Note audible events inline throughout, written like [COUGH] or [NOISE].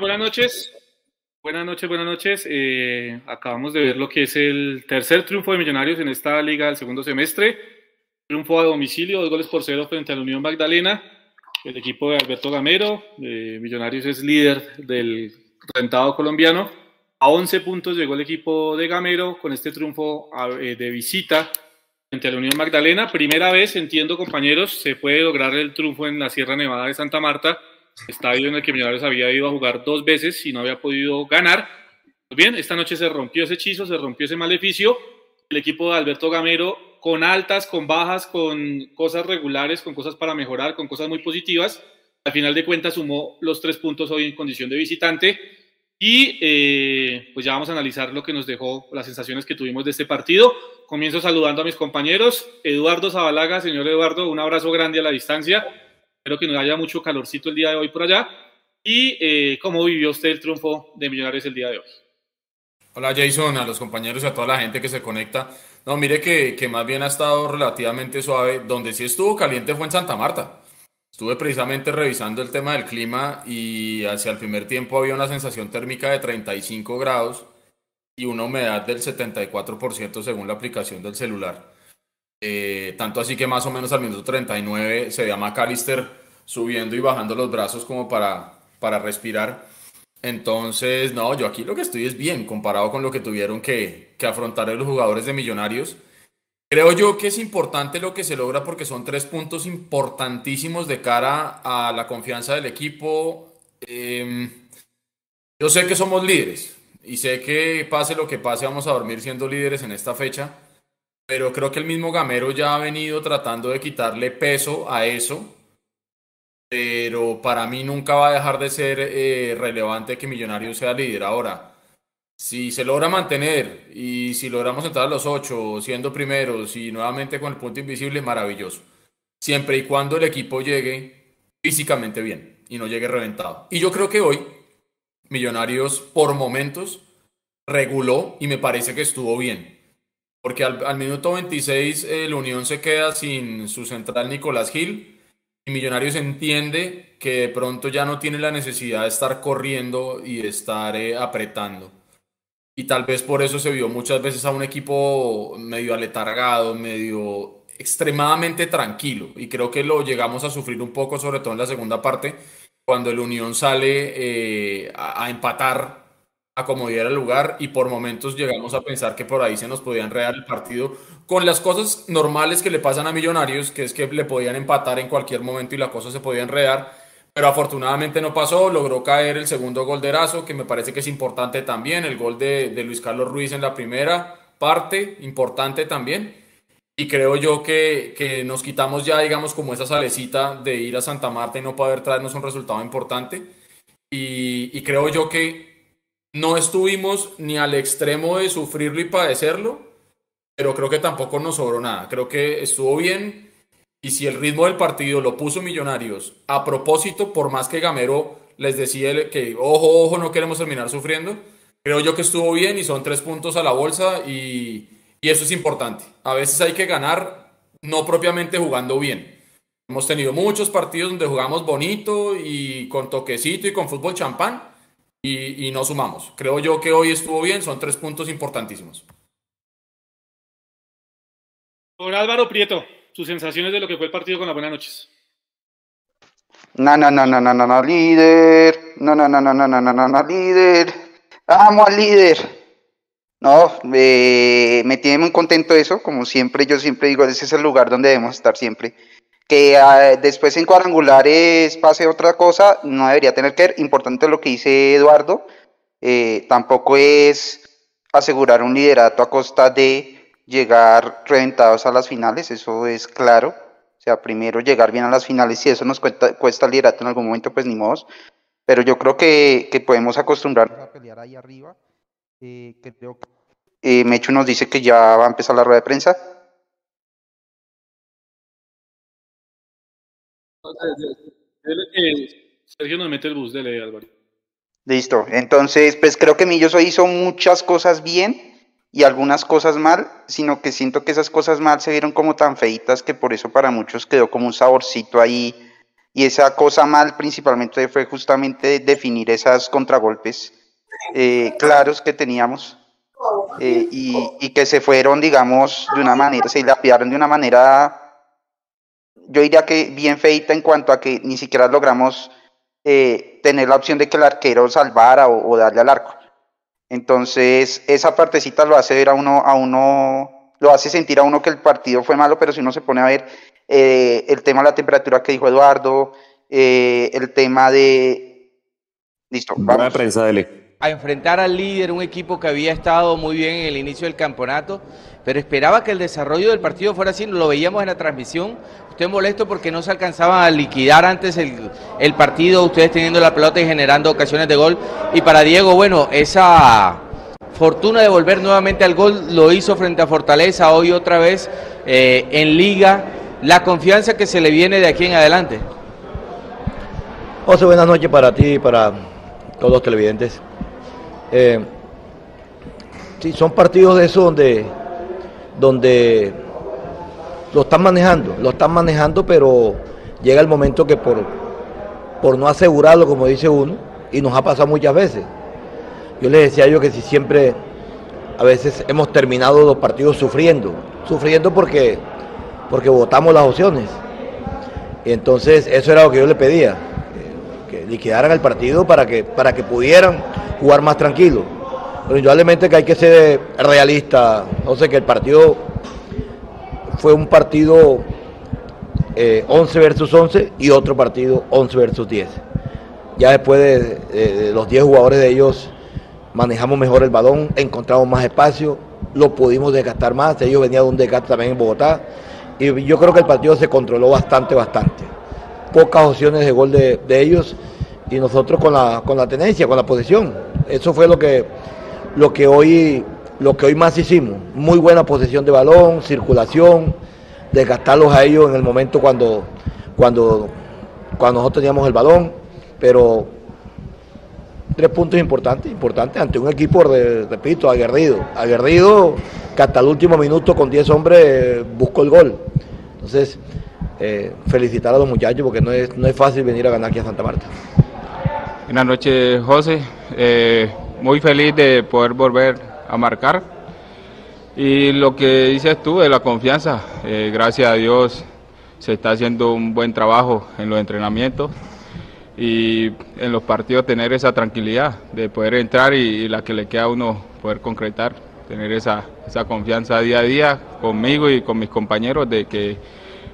buenas noches. Buenas noches, buenas noches. Eh, acabamos de ver lo que es el tercer triunfo de Millonarios en esta liga del segundo semestre. Triunfo a domicilio, dos goles por cero frente a la Unión Magdalena. El equipo de Alberto Gamero, Millonarios es líder del rentado colombiano. A 11 puntos llegó el equipo de Gamero con este triunfo eh, de visita frente a la Unión Magdalena. Primera vez, entiendo compañeros, se puede lograr el triunfo en la Sierra Nevada de Santa Marta estadio en el que Millonarios había ido a jugar dos veces y no había podido ganar. Bien, esta noche se rompió ese hechizo, se rompió ese maleficio. El equipo de Alberto Gamero, con altas, con bajas, con cosas regulares, con cosas para mejorar, con cosas muy positivas, al final de cuentas sumó los tres puntos hoy en condición de visitante. Y eh, pues ya vamos a analizar lo que nos dejó, las sensaciones que tuvimos de este partido. Comienzo saludando a mis compañeros. Eduardo Zabalaga, señor Eduardo, un abrazo grande a la distancia. Espero que no haya mucho calorcito el día de hoy por allá. ¿Y eh, cómo vivió usted el triunfo de Millonarios el día de hoy? Hola Jason, a los compañeros y a toda la gente que se conecta. No, mire que, que más bien ha estado relativamente suave. Donde sí estuvo caliente fue en Santa Marta. Estuve precisamente revisando el tema del clima y hacia el primer tiempo había una sensación térmica de 35 grados y una humedad del 74% según la aplicación del celular. Eh, tanto así que más o menos al minuto 39 se ve a McAllister subiendo y bajando los brazos como para, para respirar. Entonces, no, yo aquí lo que estoy es bien comparado con lo que tuvieron que, que afrontar los jugadores de Millonarios. Creo yo que es importante lo que se logra porque son tres puntos importantísimos de cara a la confianza del equipo. Em, yo sé que somos líderes y sé que pase lo que pase vamos a dormir siendo líderes en esta fecha pero creo que el mismo Gamero ya ha venido tratando de quitarle peso a eso, pero para mí nunca va a dejar de ser eh, relevante que Millonarios sea líder. Ahora, si se logra mantener y si logramos entrar a los ocho siendo primeros y nuevamente con el punto invisible, maravilloso. Siempre y cuando el equipo llegue físicamente bien y no llegue reventado. Y yo creo que hoy Millonarios por momentos reguló y me parece que estuvo bien porque al, minuto 26 el Unión se queda sin su central Nicolás Gil y Millonarios entiende que de pronto ya no tiene la necesidad de estar corriendo y estar eh, apretando. Y tal vez por eso se vio muchas veces a un equipo medio aletargado, medio extremadamente tranquilo. Y creo que lo llegamos a sufrir un poco, sobre todo en la segunda parte, cuando el Unión sale eh, a empatar acomodar el lugar y por momentos llegamos a pensar que por ahí se nos podía enredar el partido con las cosas normales que le pasan a Millonarios, que es que le podían empatar en cualquier momento y la cosa se podía enredar, pero afortunadamente no pasó, logró caer el segundo gol de Erazo, que me parece que es importante también, el gol de, Luis Carlos Ruiz en la primera parte, importante también. Y creo yo que, que, nos quitamos ya, digamos, como esa salecita de ir a Santa Marta y no poder traernos un resultado importante. Y creo yo que no estuvimos ni al extremo de sufrirlo y padecerlo, pero creo que tampoco nos sobró nada. Creo que estuvo bien y si el ritmo del partido lo puso Millonarios a propósito, por más que Gamero les decía que ojo, ojo, no queremos terminar sufriendo, creo yo que estuvo bien y son tres puntos a la bolsa y, y eso es importante. A veces hay que ganar no propiamente jugando bien. Hemos tenido muchos partidos donde jugamos bonito y con toquecito y con fútbol champán y, no sumamos. Creo yo que hoy estuvo bien, son tres puntos importantísimos. Don Álvaro Prieto, sus sensaciones de lo que fue el partido con las buenas noches. No, no, no, no, no, no, no, líder. No, no, no, no, no, no, no, no, no, líder. Amo al líder. No, me tiene muy contento eso, como siempre, yo siempre digo, ese es el lugar donde debemos estar siempre que ah, después en cuadrangulares pase otra cosa, no debería tener que ver. Importante lo que dice Eduardo, eh, tampoco es asegurar un liderato a costa de llegar reventados a las finales, eso es claro. O sea, primero llegar bien a las finales, si eso nos cuesta, cuesta liderato en algún momento, pues ni modo. Pero yo creo que, que podemos acostumbrarnos a pelear ahí arriba. Eh, eh, Mechu nos dice que ya va a empezar la rueda de prensa. Sergio nos mete el bus, de Álvaro. Listo, entonces pues creo que Millos hoy hizo muchas cosas bien y algunas cosas mal, sino que siento que esas cosas mal se vieron como tan feitas que por eso para muchos quedó como un saborcito ahí. Y esa cosa mal principalmente fue justamente definir esas contragolpes eh, claros que teníamos eh, y, que se fueron, digamos, de una manera, se lapidaron de una manera, yo diría que bien feita en cuanto a que ni siquiera logramos eh, tener la opción de que el arquero salvara o, darle al arco. Entonces, esa partecita lo hace ver a uno, a uno, lo hace sentir a uno que el partido fue malo, pero si uno se pone a ver eh, el tema de la temperatura que dijo Eduardo, eh, el tema de... Listo, vamos. prensa, A enfrentar al líder, un equipo que había estado muy bien en el inicio del campeonato, pero esperaba que el desarrollo del partido fuera así, lo veíamos en la transmisión, usted molesto porque no se alcanzaba a liquidar antes el, el, partido, ustedes teniendo la pelota y generando ocasiones de gol. Y para Diego, bueno, esa fortuna de volver nuevamente al gol lo hizo frente a Fortaleza, hoy otra vez eh, en liga, la confianza que se le viene de aquí en adelante. José, buenas noches para ti y para todos los televidentes. Eh, sí, son partidos de esos donde, donde lo están manejando, lo están manejando, pero llega el momento que por, por no asegurarlo, como dice uno, y nos ha pasado muchas veces. Yo les decía yo que si siempre, a veces hemos terminado los partidos sufriendo, sufriendo porque, porque votamos las opciones. Y entonces eso era lo que yo le pedía, que, liquidaran el partido para que, para que pudieran jugar más tranquilo. Pero indudablemente que hay que ser realista, no sé, que el partido fue un partido 11 eh, versus 11 y otro partido 11 versus 10. Ya después de, los 10 jugadores de ellos manejamos mejor el balón, encontramos más espacio, lo pudimos desgastar más, ellos venían de un desgaste también en Bogotá y yo creo que el partido se controló bastante, bastante. Pocas opciones de gol de, ellos y nosotros con la, con la tenencia, con la posición. Eso fue lo que, lo que hoy lo que hoy más hicimos. Muy buena posesión de balón, circulación, desgastarlos a ellos en el momento cuando, cuando, cuando nosotros teníamos el balón, pero tres puntos importantes, importantes ante un equipo, repito, aguerrido, aguerrido que hasta el último minuto con 10 hombres buscó el gol. Entonces, eh, felicitar a los muchachos porque no es, no es fácil venir a ganar aquí a Santa Marta. Buenas noches, José. Eh, muy feliz de poder volver a marcar. Y lo que dices tú de la confianza, eh, gracias a Dios se está haciendo un buen trabajo en los entrenamientos y en los partidos tener esa tranquilidad de poder entrar y, la que le queda a uno poder concretar, tener esa, esa confianza día a día conmigo y con mis compañeros de que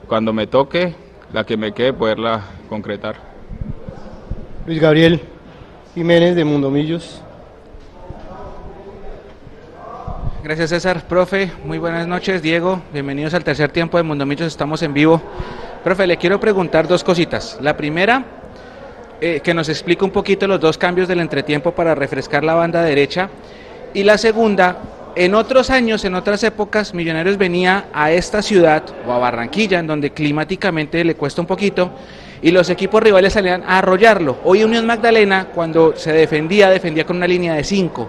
cuando me toque, la que me quede, poderla concretar. Luis Gabriel Jiménez de Mundomillos. Gracias César. Profe, muy buenas noches. Diego, bienvenidos al tercer tiempo de Mundo Michos, estamos en vivo. Profe, le quiero preguntar dos cositas. La primera, eh, que nos explique un poquito los dos cambios del entretiempo para refrescar la banda derecha. Y la segunda, en otros años, en otras épocas, Millonarios venía a esta ciudad o a Barranquilla, en donde climáticamente le cuesta un poquito, y los equipos rivales salían a arrollarlo. Hoy Unión Magdalena, cuando se defendía, defendía con una línea de cinco.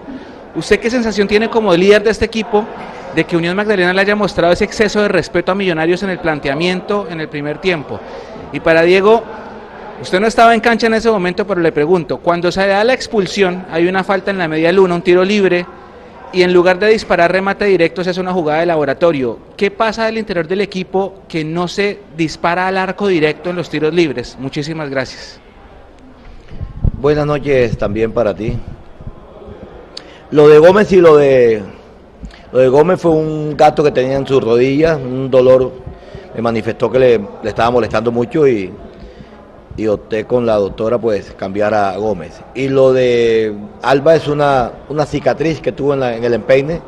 ¿Usted qué sensación tiene como líder de este equipo de que Unión Magdalena le haya mostrado ese exceso de respeto a Millonarios en el planteamiento en el primer tiempo? Y para Diego, usted no estaba en cancha en ese momento, pero le pregunto, cuando se da la expulsión, hay una falta en la media luna, un tiro libre, y en lugar de disparar remate directo se hace una jugada de laboratorio. ¿Qué pasa del interior del equipo que no se dispara al arco directo en los tiros libres? Muchísimas gracias. Buenas noches también para ti. Lo de Gómez y lo de lo de Gómez fue un gato que tenía en sus rodillas, un dolor, me manifestó que le, estaba molestando mucho y, y, opté con la doctora pues cambiar a Gómez. Y lo de Alba es una, una cicatriz que tuvo en, en el empeine,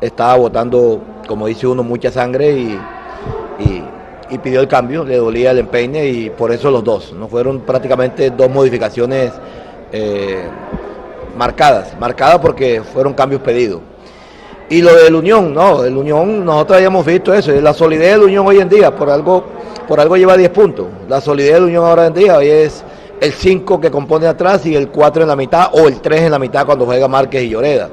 estaba botando, como dice uno, mucha sangre y, y, pidió el cambio, le dolía el empeine y por eso los dos, no fueron prácticamente dos modificaciones. Eh, marcadas, marcadas porque fueron cambios pedidos. Y lo del Unión, no, el Unión, nosotros habíamos visto eso, la solidez del Unión hoy en día, por algo, por algo lleva 10 puntos. La solidez del Unión ahora en día hoy es el 5 que compone atrás y el 4 en la mitad o el 3 en la mitad cuando juega Márquez y Lloreda.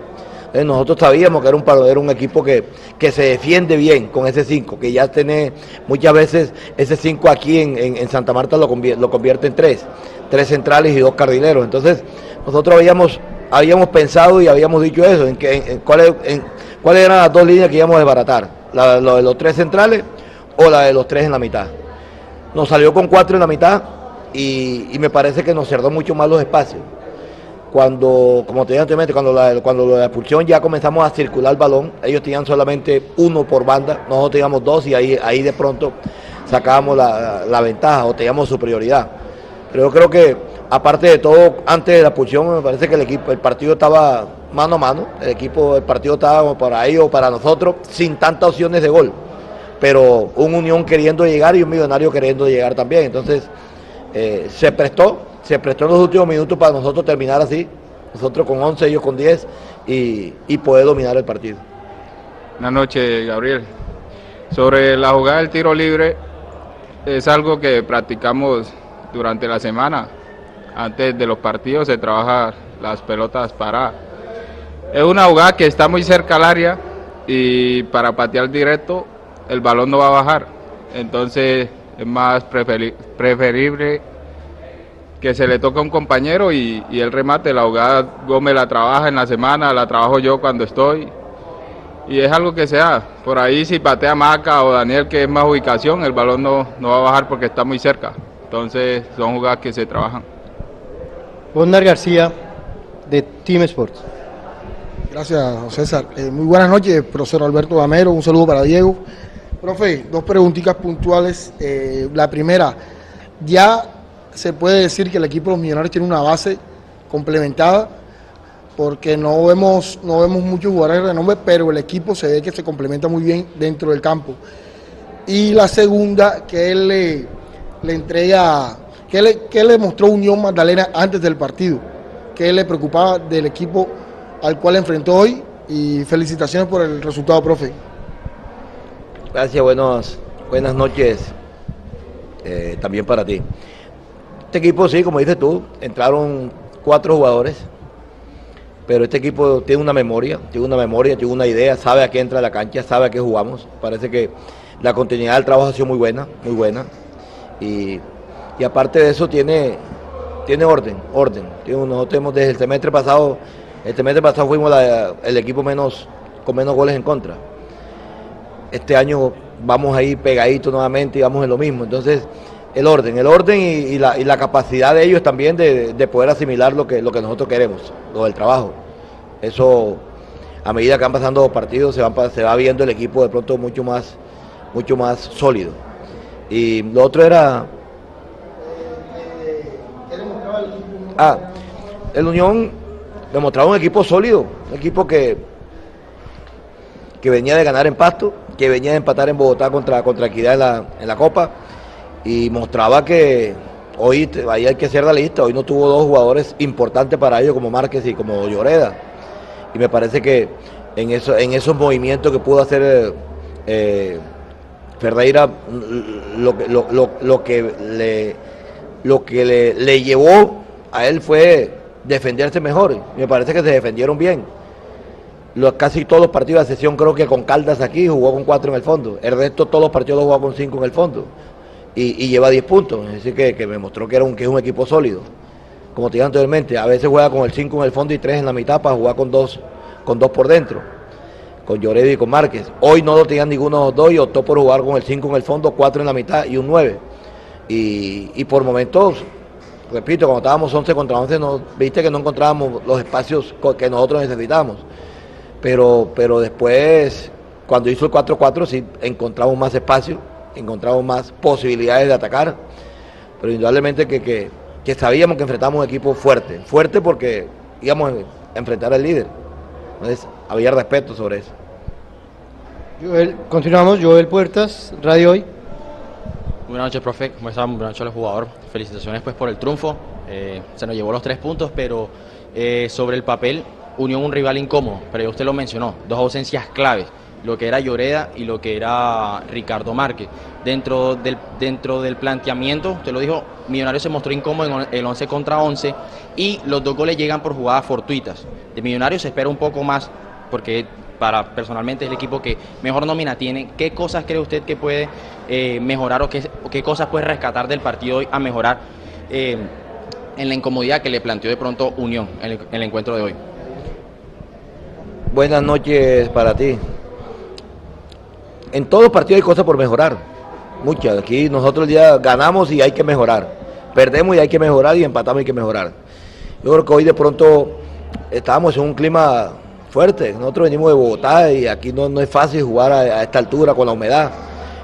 Eh, nosotros sabíamos que era un, era un equipo que, que se defiende bien con ese 5, que ya tiene muchas veces ese 5 aquí en, en, Santa Marta lo convierte, en tres, tres centrales y dos cardineros. Entonces nosotros habíamos, habíamos pensado y habíamos dicho eso, en, que, en, cuáles, cuáles eran las dos líneas que íbamos a desbaratar, la, de los tres centrales o la de los tres en la mitad. Nos salió con cuatro en la mitad y, me parece que nos cerró mucho más los espacios cuando, como te dije anteriormente, cuando la, cuando la expulsión ya comenzamos a circular el balón, ellos tenían solamente uno por banda, nosotros teníamos dos y ahí, ahí de pronto sacábamos la, ventaja o teníamos superioridad. Pero yo creo que, aparte de todo, antes de la expulsión, me parece que el equipo, el partido estaba mano a mano, el equipo, el partido estaba para ellos o para nosotros, sin tantas opciones de gol. Pero un Unión queriendo llegar y un Millonario queriendo llegar también. Entonces, eh, se prestó, se prestó en los últimos minutos para nosotros terminar así, nosotros con 11, ellos con 10 y, poder dominar el partido. Buenas noches, Gabriel. Sobre la jugada del tiro libre, es algo que practicamos durante la semana. Antes de los partidos se trabaja las pelotas paradas. Es una jugada que está muy cerca al área y para patear directo el balón no va a bajar. Entonces es más preferible que se le toca a un compañero y, el remate, la jugada Gómez la trabaja en la semana, la trabajo yo cuando estoy. Y es algo que sea. Por ahí si patea Maca o Daniel, que es más ubicación, el balón no, no va a bajar porque está muy cerca. Entonces son jugadas que se trabajan. Bondar García, de Team Sports. Gracias, César. Eh, muy buenas noches, profesor Alberto Gamero. Un saludo para Diego. Profe, dos preguntitas puntuales. Eh, la primera, ya se puede decir que el equipo de los Millonarios tiene una base complementada, porque no vemos, no vemos muchos jugadores de renombre, pero el equipo se ve que se complementa muy bien dentro del campo. Y la segunda, que él le entrega, que le, mostró Unión Magdalena antes del partido, que le preocupaba del equipo al cual enfrentó hoy. Y felicitaciones por el resultado, profe. Gracias, buenas noches eh, también para ti. Este equipo, sí, como dices tú, entraron cuatro jugadores, pero este equipo tiene una memoria, tiene una memoria, tiene una idea, sabe a qué entra la cancha, sabe a qué jugamos. Parece que la continuidad del trabajo ha sido muy buena, muy buena. Y, aparte de eso tiene, tiene orden, orden. nosotros tenemos desde el semestre pasado, el semestre pasado fuimos el equipo menos, con menos goles en contra. Este año vamos ahí pegaditos nuevamente y vamos en lo mismo. Entonces, el orden, el orden y, la, capacidad de ellos también de, poder asimilar lo que, lo que nosotros queremos, lo del trabajo. Eso, a medida que van pasando los partidos, se, van, se va viendo el equipo de pronto mucho más, mucho más sólido. Y lo otro era... Ah, el Unión demostraba un equipo sólido, un equipo que, que venía de ganar en Pasto, que venía de empatar en Bogotá contra, contra Equidad en la, en la Copa y mostraba que hoy ahí hay que ser realista, hoy no tuvo dos jugadores importantes para ellos como Márquez y como Lloreda. Y me parece que en, eso, en esos movimientos que pudo hacer eh, Ferreira, lo, lo, lo, que, le, lo que le, llevó a él fue defenderse mejor. Me parece que se defendieron bien. Los, casi todos los partidos de sesión creo que con Caldas aquí jugó con cuatro en el fondo. El resto todos los partidos los jugó con cinco en el fondo y, lleva 10 puntos. Es decir, que, me mostró que, era un, que es un equipo sólido. Como te dije anteriormente, a veces juega con el 5 en el fondo y 3 en la mitad para jugar con dos, con dos por dentro, con Lloredi y con Márquez. Hoy no lo tenían ninguno de los dos y optó por jugar con el 5 en el fondo, 4 en la mitad y un 9. Y, por momentos, repito, cuando estábamos 11 contra 11, no, viste que no encontrábamos los espacios que nosotros necesitábamos. Pero, pero después, cuando hizo el 4-4, sí encontramos más espacio encontramos más posibilidades de atacar, pero indudablemente que, sabíamos que enfrentábamos un equipo fuerte, fuerte porque íbamos a enfrentar al líder. Entonces había respeto sobre eso. Joel, continuamos, Joel Puertas, Radio Hoy. Buenas noches, profe. ¿Cómo están? Buenas noches al jugador. Felicitaciones pues por el triunfo. Eh, se nos llevó los tres puntos, pero eh, sobre el papel, Unión un rival incómodo, pero usted lo mencionó, dos ausencias claves lo que era Lloreda y lo que era Ricardo Márquez. Dentro del, dentro del planteamiento, usted lo dijo, Millonarios se mostró incómodo en el 11 contra 11 y los dos goles llegan por jugadas fortuitas. De Millonarios se espera un poco más porque para personalmente es el equipo que mejor nómina tiene. ¿Qué cosas cree usted que puede eh, mejorar o qué, qué, cosas puede rescatar del partido hoy a mejorar eh, en la incomodidad que le planteó de pronto Unión en el, en el encuentro de hoy? Buenas noches para ti. En todos partidos hay cosas por mejorar, muchas. Aquí nosotros ya ganamos y hay que mejorar. Perdemos y hay que mejorar y empatamos y hay que mejorar. Yo creo que hoy de pronto estábamos en un clima fuerte. Nosotros venimos de Bogotá y aquí no, no es fácil jugar a, a, esta altura con la humedad.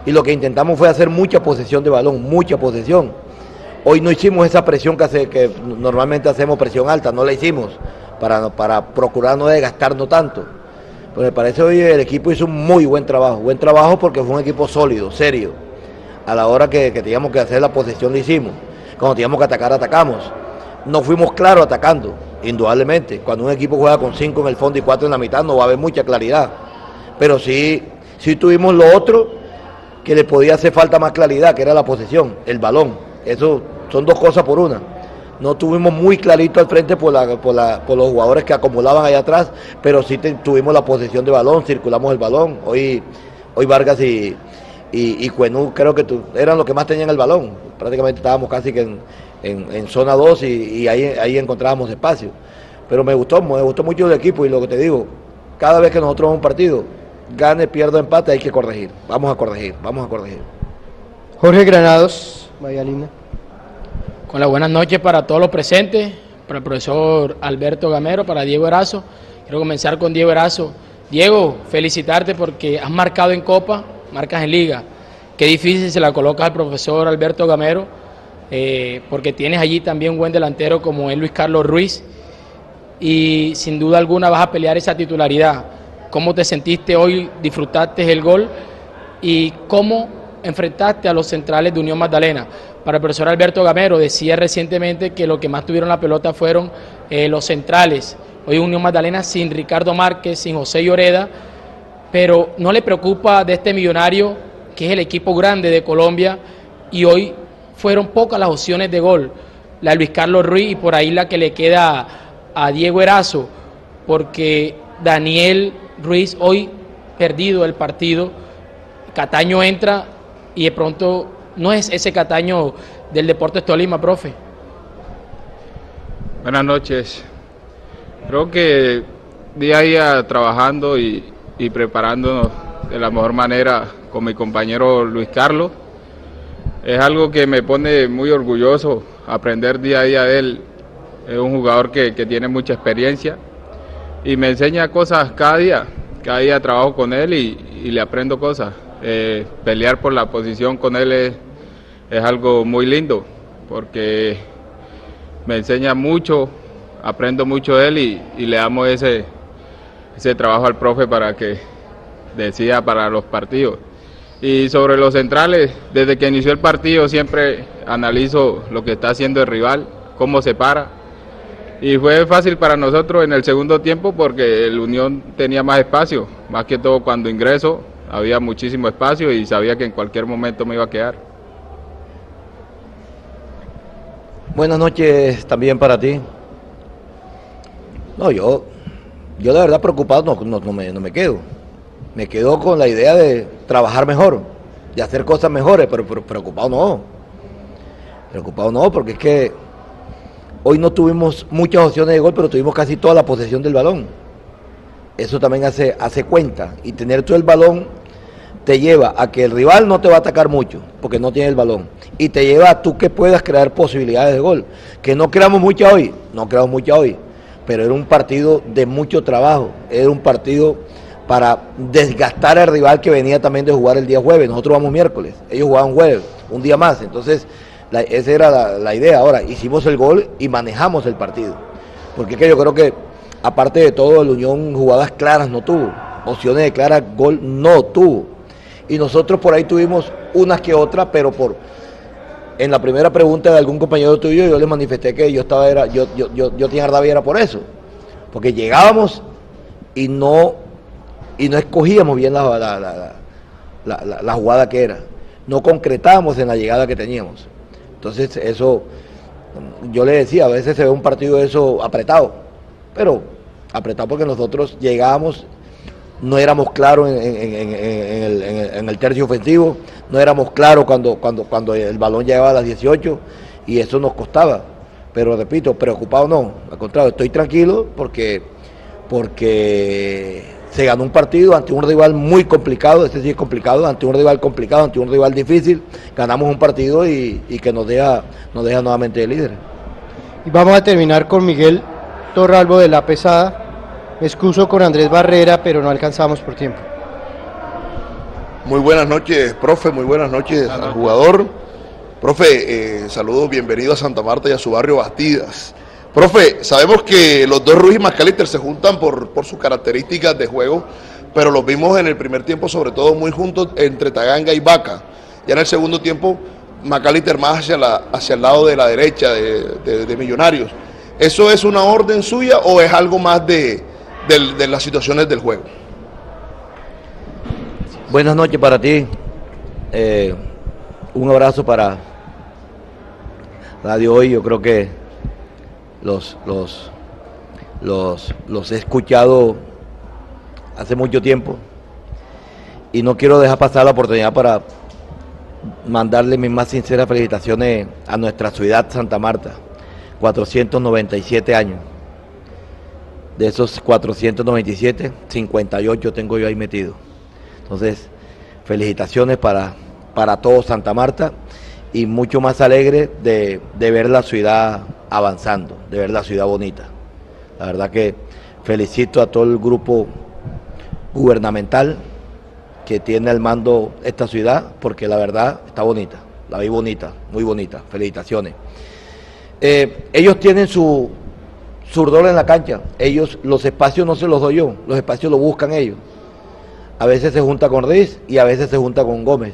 Y lo que intentamos fue hacer mucha posesión de balón, mucha posesión. Hoy no hicimos esa presión que, hace, que normalmente hacemos presión alta, no la hicimos para, para procurar no desgastarnos tanto. Pero me parece hoy el equipo hizo un muy buen trabajo, buen trabajo porque fue un equipo sólido, serio. A la hora que, que teníamos que hacer la posesión lo hicimos. Cuando teníamos que atacar, atacamos. No fuimos claros atacando, indudablemente. Cuando un equipo juega con cinco en el fondo y cuatro en la mitad, no va a haber mucha claridad. Pero sí, sí tuvimos lo otro que le podía hacer falta más claridad, que era la posesión, el balón. Eso son dos cosas por una. No tuvimos muy clarito al frente por, la, por, la, por los jugadores que acumulaban allá atrás, pero sí tuvimos la posesión de balón, circulamos el balón. Hoy, hoy Vargas y, y, y Cuenú creo que tu, eran los que más tenían el balón. Prácticamente estábamos casi que en, en, en zona 2 y, y, ahí, ahí encontrábamos espacio. Pero me gustó, me gustó mucho el equipo y lo que te digo, cada vez que nosotros vamos un partido, gane, pierda, empate, hay que corregir. Vamos a corregir, vamos a corregir. Jorge Granados, Linda. Con las buenas noches para todos los presentes, para el profesor Alberto Gamero, para Diego Erazo. Quiero comenzar con Diego Erazo. Diego, felicitarte porque has marcado en Copa, marcas en Liga. Qué difícil se la colocas al profesor Alberto Gamero, eh, porque tienes allí también un buen delantero como es Luis Carlos Ruiz. Y sin duda alguna vas a pelear esa titularidad. ¿Cómo te sentiste hoy? ¿Disfrutaste el gol? ¿Y cómo enfrentaste a los centrales de Unión Magdalena? Para el profesor Alberto Gamero decía recientemente que lo que más tuvieron la pelota fueron eh, los centrales. Hoy Unión Magdalena sin Ricardo Márquez, sin José Lloreda, pero no le preocupa de este millonario, que es el equipo grande de Colombia, y hoy fueron pocas las opciones de gol. La de Luis Carlos Ruiz y por ahí la que le queda a Diego Erazo, porque Daniel Ruiz hoy perdido el partido, Cataño entra y de pronto no es ese Cataño del Deportes Tolima, profe. Buenas noches. Creo que día a día trabajando y, y, preparándonos de la mejor manera con mi compañero Luis Carlos. Es algo que me pone muy orgulloso aprender día a día de él. Es un jugador que, que tiene mucha experiencia y me enseña cosas cada día. Cada día trabajo con él y, y le aprendo cosas. Eh, pelear por la posición con él es, es algo muy lindo porque me enseña mucho, aprendo mucho de él y, y, le damos ese, ese trabajo al profe para que decida para los partidos. Y sobre los centrales, desde que inició el partido siempre analizo lo que está haciendo el rival, cómo se para. Y fue fácil para nosotros en el segundo tiempo porque el Unión tenía más espacio, más que todo cuando ingreso había muchísimo espacio y sabía que en cualquier momento me iba a quedar. Buenas noches también para ti. No, yo, yo de verdad preocupado no, no, no, me, no me quedo. Me quedo con la idea de trabajar mejor, de hacer cosas mejores, pero, preocupado no. Preocupado no, porque es que hoy no tuvimos muchas opciones de gol, pero tuvimos casi toda la posesión del balón. Eso también hace, hace cuenta. Y tener todo el balón te lleva a que el rival no te va a atacar mucho, porque no tiene el balón. Y te lleva a tú que puedas crear posibilidades de gol. Que no creamos mucha hoy, no creamos mucha hoy. Pero era un partido de mucho trabajo. Era un partido para desgastar al rival que venía también de jugar el día jueves. Nosotros vamos miércoles, ellos jugaban jueves, un día más. Entonces, la, esa era la, la, idea. Ahora, hicimos el gol y manejamos el partido. Porque es que yo creo que, aparte de todo, el Unión jugadas claras no tuvo. Opciones de clara gol no tuvo. Y nosotros por ahí tuvimos unas que otras, pero por en la primera pregunta de algún compañero tuyo, yo le manifesté que yo estaba, era, yo, yo, yo, yo tenía rabia era por eso. Porque llegábamos y no y no escogíamos bien la, jugada que era. No concretábamos en la llegada que teníamos. Entonces, eso, yo le decía, a veces se ve un partido de eso apretado, pero apretado porque nosotros llegábamos no éramos claros en, el, tercio ofensivo, no éramos claros cuando, cuando, cuando el balón llegaba a las 18 y eso nos costaba. Pero repito, preocupado no, al contrario, estoy tranquilo porque, porque se ganó un partido ante un rival muy complicado, este sí es complicado, ante un rival complicado, ante un rival difícil, ganamos un partido y, que nos deja, nos deja nuevamente de líder. Y vamos a terminar con Miguel Torralbo de La Pesada. Me excuso con Andrés Barrera, pero no alcanzamos por tiempo. Muy buenas noches, profe, muy buenas noches al jugador. Profe, eh, saludos, bienvenido a Santa Marta y a su barrio Bastidas. Profe, sabemos que los dos Ruiz y Macalister se juntan por, por sus características de juego, pero los vimos en el primer tiempo, sobre todo muy juntos entre Taganga y Vaca. Ya en el segundo tiempo, Macalister más hacia, la, hacia el lado de la derecha de, Millonarios. ¿Eso es una orden suya o es algo más de, de las situaciones del juego? Buenas noches para ti. Eh, un abrazo para Radio Hoy. Yo creo que los, los, los, he escuchado hace mucho tiempo y no quiero dejar pasar la oportunidad para mandarle mis más sinceras felicitaciones a nuestra ciudad Santa Marta, 497 años. De esos 497, 58 tengo yo ahí metido. Entonces, felicitaciones para, para todo Santa Marta y mucho más alegre de, de ver la ciudad avanzando, de ver la ciudad bonita. La verdad que felicito a todo el grupo gubernamental que tiene al mando esta ciudad, porque la verdad está bonita, la vi bonita, muy bonita, felicitaciones. Eh, ellos tienen su, su en la cancha, ellos, los espacios no se los doy yo, los espacios los buscan ellos. A veces se junta con Riz y a veces se junta con Gómez.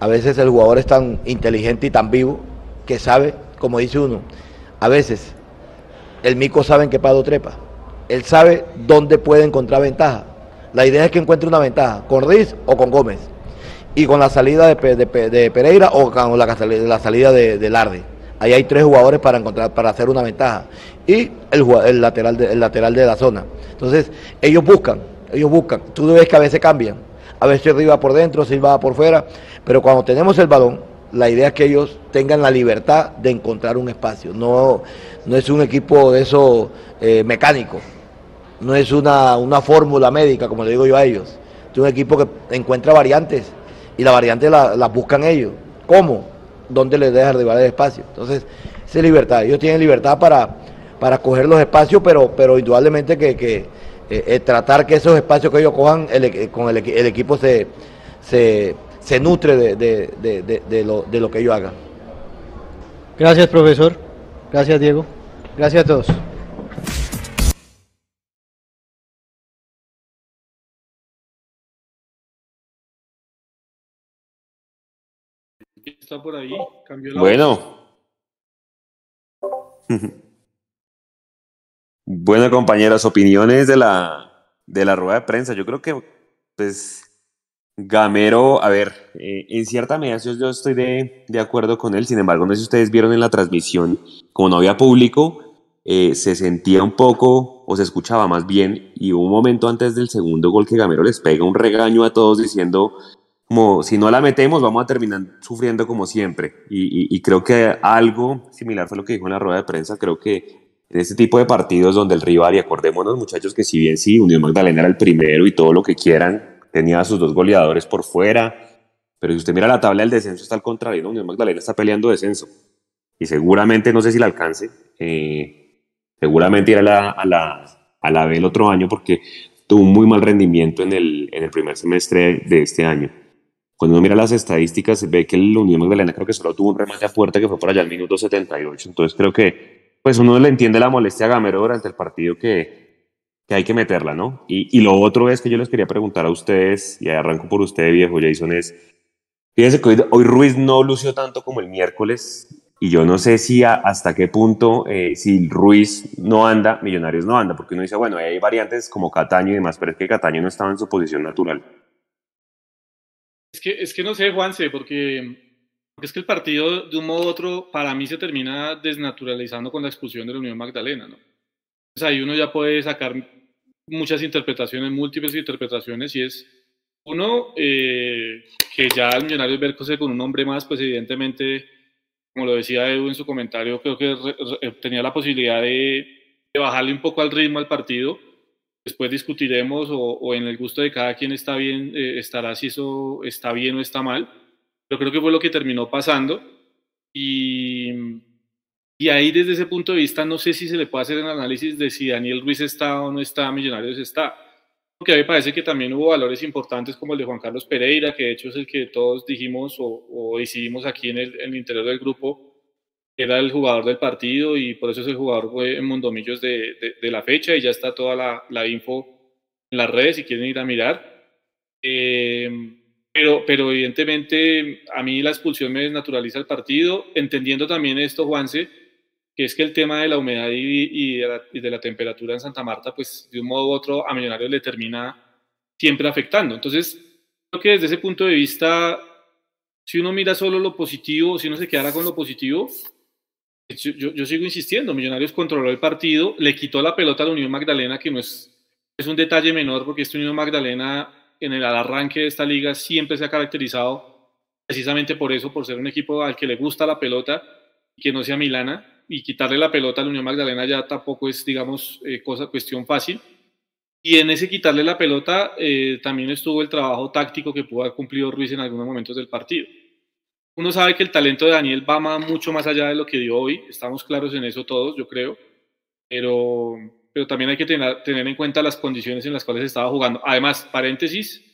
A veces el jugador es tan inteligente y tan vivo que sabe, como dice uno, a veces el mico sabe en qué pado trepa. Él sabe dónde puede encontrar ventaja. La idea es que encuentre una ventaja, con Riz o con Gómez. Y con la salida de, Pereira o con la, salida de, Larde. Ahí hay tres jugadores para encontrar, para hacer una ventaja. Y el, lateral de, lateral de la zona. Entonces, ellos buscan, ellos buscan. Tú ves que a veces cambian. A veces arriba por dentro, Silva por fuera. Pero cuando tenemos el balón, la idea es que ellos tengan la libertad de encontrar un espacio. No, no es un equipo de eso eh, mecánico, no es una, fórmula médica, como le digo yo a ellos. Es un equipo que encuentra variantes y las variantes las buscan ellos. ¿Cómo? ¿Dónde les deja arribar el espacio? Entonces, esa es libertad. Ellos tienen libertad para, para coger los espacios, pero, pero indudablemente que, que eh, eh, tratar que esos espacios que ellos cojan, con el, el equipo se, se se nutre de, lo, de lo que yo haga. Gracias, profesor. Gracias, Diego. Gracias a todos. Está por ahí. bueno. [LAUGHS] bueno, compañeras, opiniones de la, de la rueda de prensa. Yo creo que, pues, Gamero, a ver, eh, en cierta medida yo, estoy de, de, acuerdo con él, sin embargo, no sé si ustedes vieron en la transmisión, como no había público, eh, se sentía un poco, o se escuchaba más bien, y un momento antes del segundo gol que Gamero les pega un regaño a todos diciendo, como si no la metemos vamos a terminar sufriendo como siempre. Y, y creo que algo similar fue lo que dijo en la rueda de prensa, creo que en este tipo de partidos donde el rival, y acordémonos muchachos que si bien sí, Unión Magdalena era el primero y todo lo que quieran, tenía a sus dos goleadores por fuera, pero si usted mira la tabla del descenso está al contrario, ¿no? Unión Magdalena está peleando descenso y seguramente, no sé si la alcance, eh, seguramente irá a la, a, la, a la B el otro año porque tuvo un muy mal rendimiento en el, en el primer semestre de este año. Cuando uno mira las estadísticas, ve que el Unión Magdalena creo que solo tuvo un remate a puerta que fue por allá al minuto 78. Entonces creo que pues uno le entiende la molestia a Gamero durante el partido que, que hay que meterla, ¿no? Y, y, lo otro es que yo les quería preguntar a ustedes, y arranco por usted, viejo Jason, es, fíjense que hoy, Ruiz no lució tanto como el miércoles, y yo no sé si hasta qué punto, eh, si Ruiz no anda, Millonarios no anda, porque uno dice, bueno, hay variantes como Cataño y demás, pero es que Cataño no estaba en su posición natural. Es que, es que no sé, Juanse, porque, porque es que el partido, de un modo u otro, para mí se termina desnaturalizando con la expulsión de la Unión Magdalena, ¿no? Entonces ahí uno ya puede sacar muchas interpretaciones, múltiples interpretaciones, y es, uno, eh, que ya el Millonarios verse con un hombre más, pues evidentemente, como lo decía Edu en su comentario, creo que tenía la posibilidad de, bajarle un poco al ritmo al partido. Después discutiremos o, en el gusto de cada quien está bien, eh, estará si eso está bien o está mal. Pero creo que fue lo que terminó pasando. Y, y ahí desde ese punto de vista no sé si se le puede hacer el análisis de si Daniel Ruiz está o no está, Millonarios está. Porque a mí me parece que también hubo valores importantes como el de Juan Carlos Pereira, que de hecho es el que todos dijimos o, decidimos aquí en el, interior del grupo, era el jugador del partido y por eso ese jugador fue en Mondomillos de, de, la fecha y ya está toda la, la, info en las redes si quieren ir a mirar. Eh, pero, pero evidentemente a mí la expulsión me desnaturaliza el partido, entendiendo también esto, Juanse, que es que el tema de la humedad y, de, la, temperatura en Santa Marta, pues de un modo u otro a Millonarios le termina siempre afectando. Entonces, creo que desde ese punto de vista, si uno mira solo lo positivo, si uno se quedara con lo positivo, yo, yo, sigo insistiendo, Millonarios controló el partido, le quitó la pelota a la Unión Magdalena, que no es, es un detalle menor, porque esta Unión Magdalena en el arranque de esta liga siempre se ha caracterizado precisamente por eso, por ser un equipo al que le gusta la pelota y que no sea Milana y quitarle la pelota a la Unión Magdalena ya tampoco es, digamos, eh, cosa, cuestión fácil. Y en ese quitarle la pelota eh, también estuvo el trabajo táctico que pudo haber cumplido Ruiz en algunos momentos del partido. Uno sabe que el talento de Daniel va mucho más allá de lo que dio hoy, estamos claros en eso todos, yo creo, pero, pero también hay que tener, en cuenta las condiciones en las cuales estaba jugando. Además, paréntesis,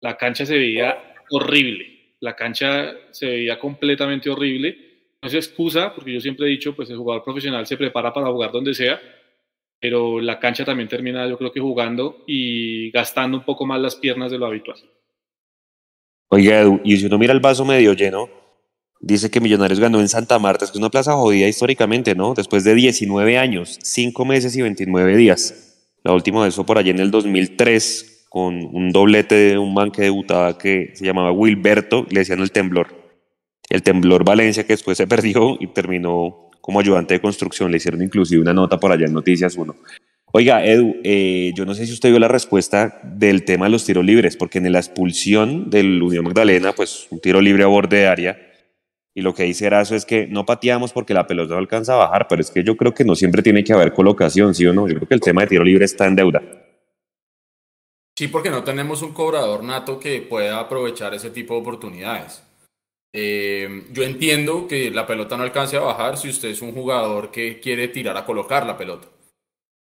la cancha se veía horrible, la cancha se veía completamente horrible no es excusa, porque yo siempre he dicho, pues el jugador profesional se prepara para jugar donde sea, pero la cancha también termina, yo creo que jugando y gastando un poco más las piernas de lo habitual. Oiga, Edu, y si uno mira el vaso medio lleno, dice que Millonarios ganó en Santa Marta, es que es una plaza jodida históricamente, ¿no? Después de 19 años, 5 meses y 29 días. La última vez fue por allá en el 2003, con un doblete de un man que debutaba que se llamaba Wilberto, le decían el temblor el temblor Valencia que después se [LAUGHS] perdió y terminó como ayudante de construcción. Le hicieron inclusive una nota por allá en Noticias 1. Oiga, Edu, eh, yo no sé si usted vio la respuesta del tema de los tiros libres, porque en la expulsión del Unión Magdalena, pues un tiro libre a borde de área, y lo que dice Erazo es que no pateamos porque la pelota no alcanza a bajar, pero es que yo creo que no siempre tiene que haber colocación, ¿sí o no? Yo creo que el tema de tiro libre está en deuda. Sí, porque no tenemos un cobrador nato que pueda aprovechar ese tipo de oportunidades. Eh, yo entiendo que la pelota no alcance a bajar si usted es un jugador que quiere tirar a colocar la pelota.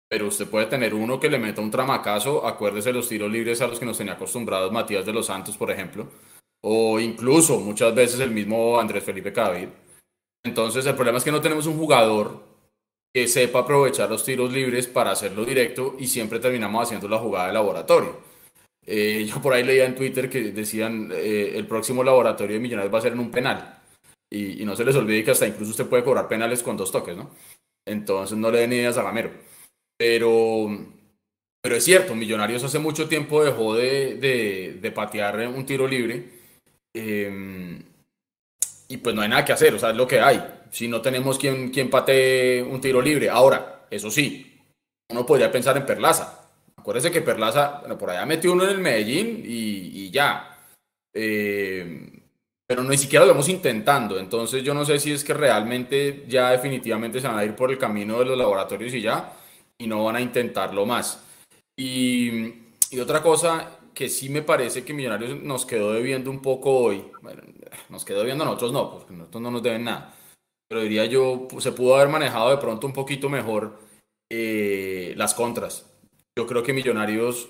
Pero usted puede tener uno que le meta un tramacazo, acuérdese los tiros libres a los que nos tenía acostumbrados Matías de los Santos, por ejemplo, o incluso muchas veces el mismo Andrés Felipe Cavid. Entonces el problema es que no tenemos un jugador que sepa aprovechar los tiros libres para hacerlo directo y siempre terminamos haciendo la jugada de laboratorio. Eh, yo por ahí leía en Twitter que decían eh, el próximo laboratorio de Millonarios va a ser en un penal. Y, no se les olvide que hasta incluso usted puede cobrar penales con dos toques, ¿no? Entonces no le den ideas a Gamero. Pero, pero es cierto, Millonarios hace mucho tiempo dejó de, de, de patear un tiro libre. Em, y pues no hay nada que hacer, o sea, es lo que hay. Si no tenemos quien, quien patee un tiro libre. Ahora, eso sí, uno podría pensar en Perlaza Acuérdese que Perlaza, bueno, por allá metió uno en el Medellín y, ya. Eh, pero ni siquiera lo hemos intentando. Entonces yo no sé si es que realmente ya definitivamente se van a ir por el camino de los laboratorios y ya, y no van a intentarlo más. Y otra cosa que sí me parece que Millonarios nos quedó debiendo un poco hoy, bueno, nos quedó debiendo a nosotros no, porque nosotros no nos deben nada, pero diría yo, se pudo haber manejado de pronto un poquito mejor eh, las contras. Yo creo que Millonarios,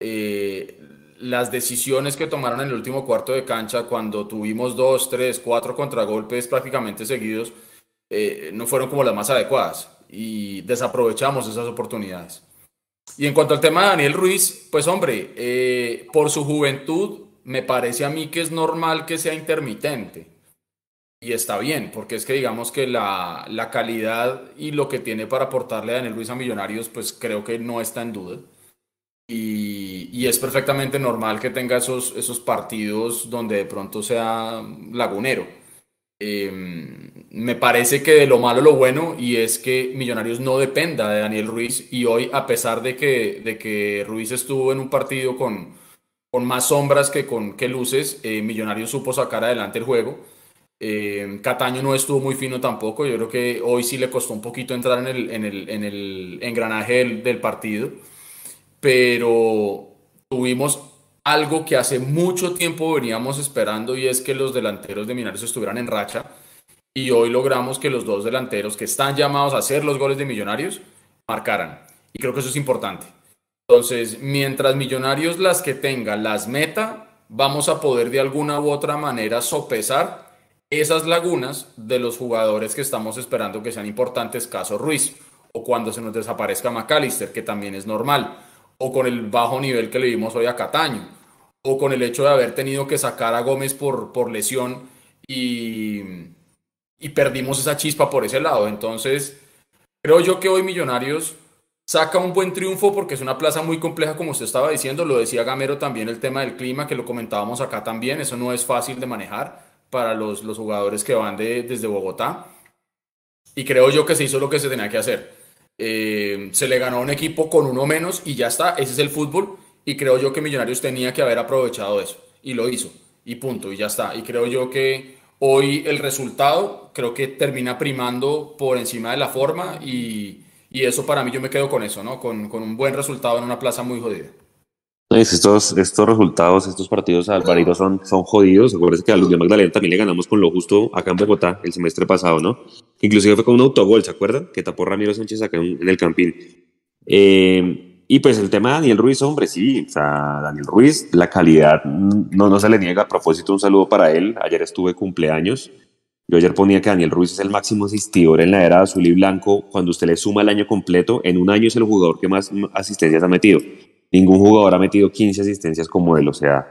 eh, las decisiones que tomaron en el último cuarto de cancha, cuando tuvimos dos, tres, cuatro contragolpes prácticamente seguidos, eh, no fueron como las más adecuadas y desaprovechamos esas oportunidades. Y en cuanto al tema de Daniel Ruiz, pues hombre, eh, por su juventud, me parece a mí que es normal que sea intermitente. Y está bien, porque es que digamos que la, la, calidad y lo que tiene para aportarle a Daniel Ruiz a Millonarios, pues creo que no está en duda. Y, y, es perfectamente normal que tenga esos, esos partidos donde de pronto sea lagunero. Em, me parece que de lo malo lo bueno y es que Millonarios no dependa de Daniel Ruiz y hoy a pesar de que, de que Ruiz estuvo en un partido con, con más sombras que con que luces, eh, Millonarios supo sacar adelante el juego. Eh, Cataño no estuvo muy fino tampoco, yo creo que hoy sí le costó un poquito entrar en el, en el, en el engranaje del, del partido, pero tuvimos algo que hace mucho tiempo veníamos esperando y es que los delanteros de Millonarios estuvieran en racha y hoy logramos que los dos delanteros que están llamados a hacer los goles de Millonarios marcaran. Y creo que eso es importante. Entonces, mientras Millonarios las que tenga las meta, vamos a poder de alguna u otra manera sopesar esas lagunas de los jugadores que estamos esperando que sean importantes, caso Ruiz, o cuando se nos desaparezca McAllister, que también es normal, o con el bajo nivel que le vimos hoy a Cataño, o con el hecho de haber tenido que sacar a Gómez por, por lesión y, y perdimos esa chispa por ese lado. Entonces, creo yo que hoy Millonarios saca un buen triunfo porque es una plaza muy compleja, como usted estaba diciendo. Lo decía Gamero también, el tema del clima, que lo comentábamos acá también. Eso no es fácil de manejar para los, los jugadores que van de, desde Bogotá. Y creo yo que se hizo lo que se tenía que hacer. Eh, se le ganó a un equipo con uno menos y ya está. Ese es el fútbol. Y creo yo que Millonarios tenía que haber aprovechado eso. Y lo hizo. Y punto. Y ya está. Y creo yo que Hoy el resultado creo que termina primando por encima de la forma y, y eso para mí yo me quedo con eso, ¿no? Con, con, un buen resultado en una plaza muy jodida. Estos, estos resultados, estos partidos Alvarito son, son jodidos. Acuérdense que a Luz de Magdalena también le ganamos con lo justo acá en Bogotá el semestre pasado, ¿no? Inclusive fue con un autogol, ¿se acuerdan? Que tapó Ramiro Sánchez acá en, en el Campín. Eh, y pues el tema de Daniel Ruiz, hombre, sí, o sea, Daniel Ruiz, la calidad no, no se le niega. A propósito, un saludo para él. Ayer estuve cumpleaños. Yo ayer ponía que Daniel Ruiz es el máximo asistidor en la era azul y blanco. Cuando usted le suma el año completo, en un año es el jugador que más asistencias ha metido. Ningún jugador ha metido 15 asistencias como él. O sea,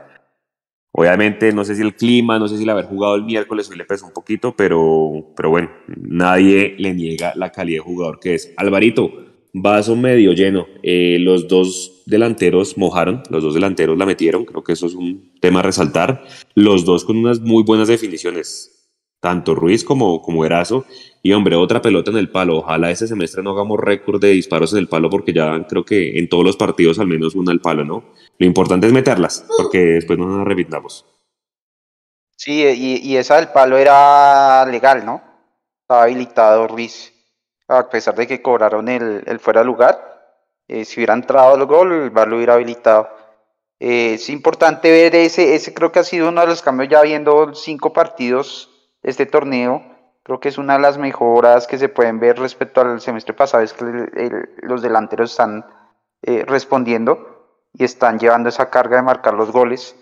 obviamente no sé si el clima, no sé si el haber jugado el miércoles hoy le pesó un poquito, pero, pero bueno, nadie le niega la calidad de jugador que es. Alvarito, vaso medio lleno. Eh, los dos delanteros mojaron, los dos delanteros la metieron, creo que eso es un tema a resaltar. Los dos con unas muy buenas definiciones, tanto Ruiz como, como Erazo. Y hombre, otra pelota en el palo. Ojalá este semestre no hagamos récord de disparos en el palo porque ya creo que en todos los partidos al menos una al palo, ¿no? Lo importante es meterlas porque después no nos arrepintamos. Sí, y, y esa del palo era legal, ¿no? Estaba habilitado Ruiz a pesar de que cobraron el, el fuera de lugar, eh, si hubiera entrado el gol, el VAR lo hubiera habilitado. Eh, es importante ver ese, ese creo que ha sido uno de los cambios ya viendo cinco partidos este torneo. Creo que es una de las mejoras que se pueden ver respecto al semestre pasado, es que los delanteros están eh, respondiendo y están llevando esa carga de marcar los goles.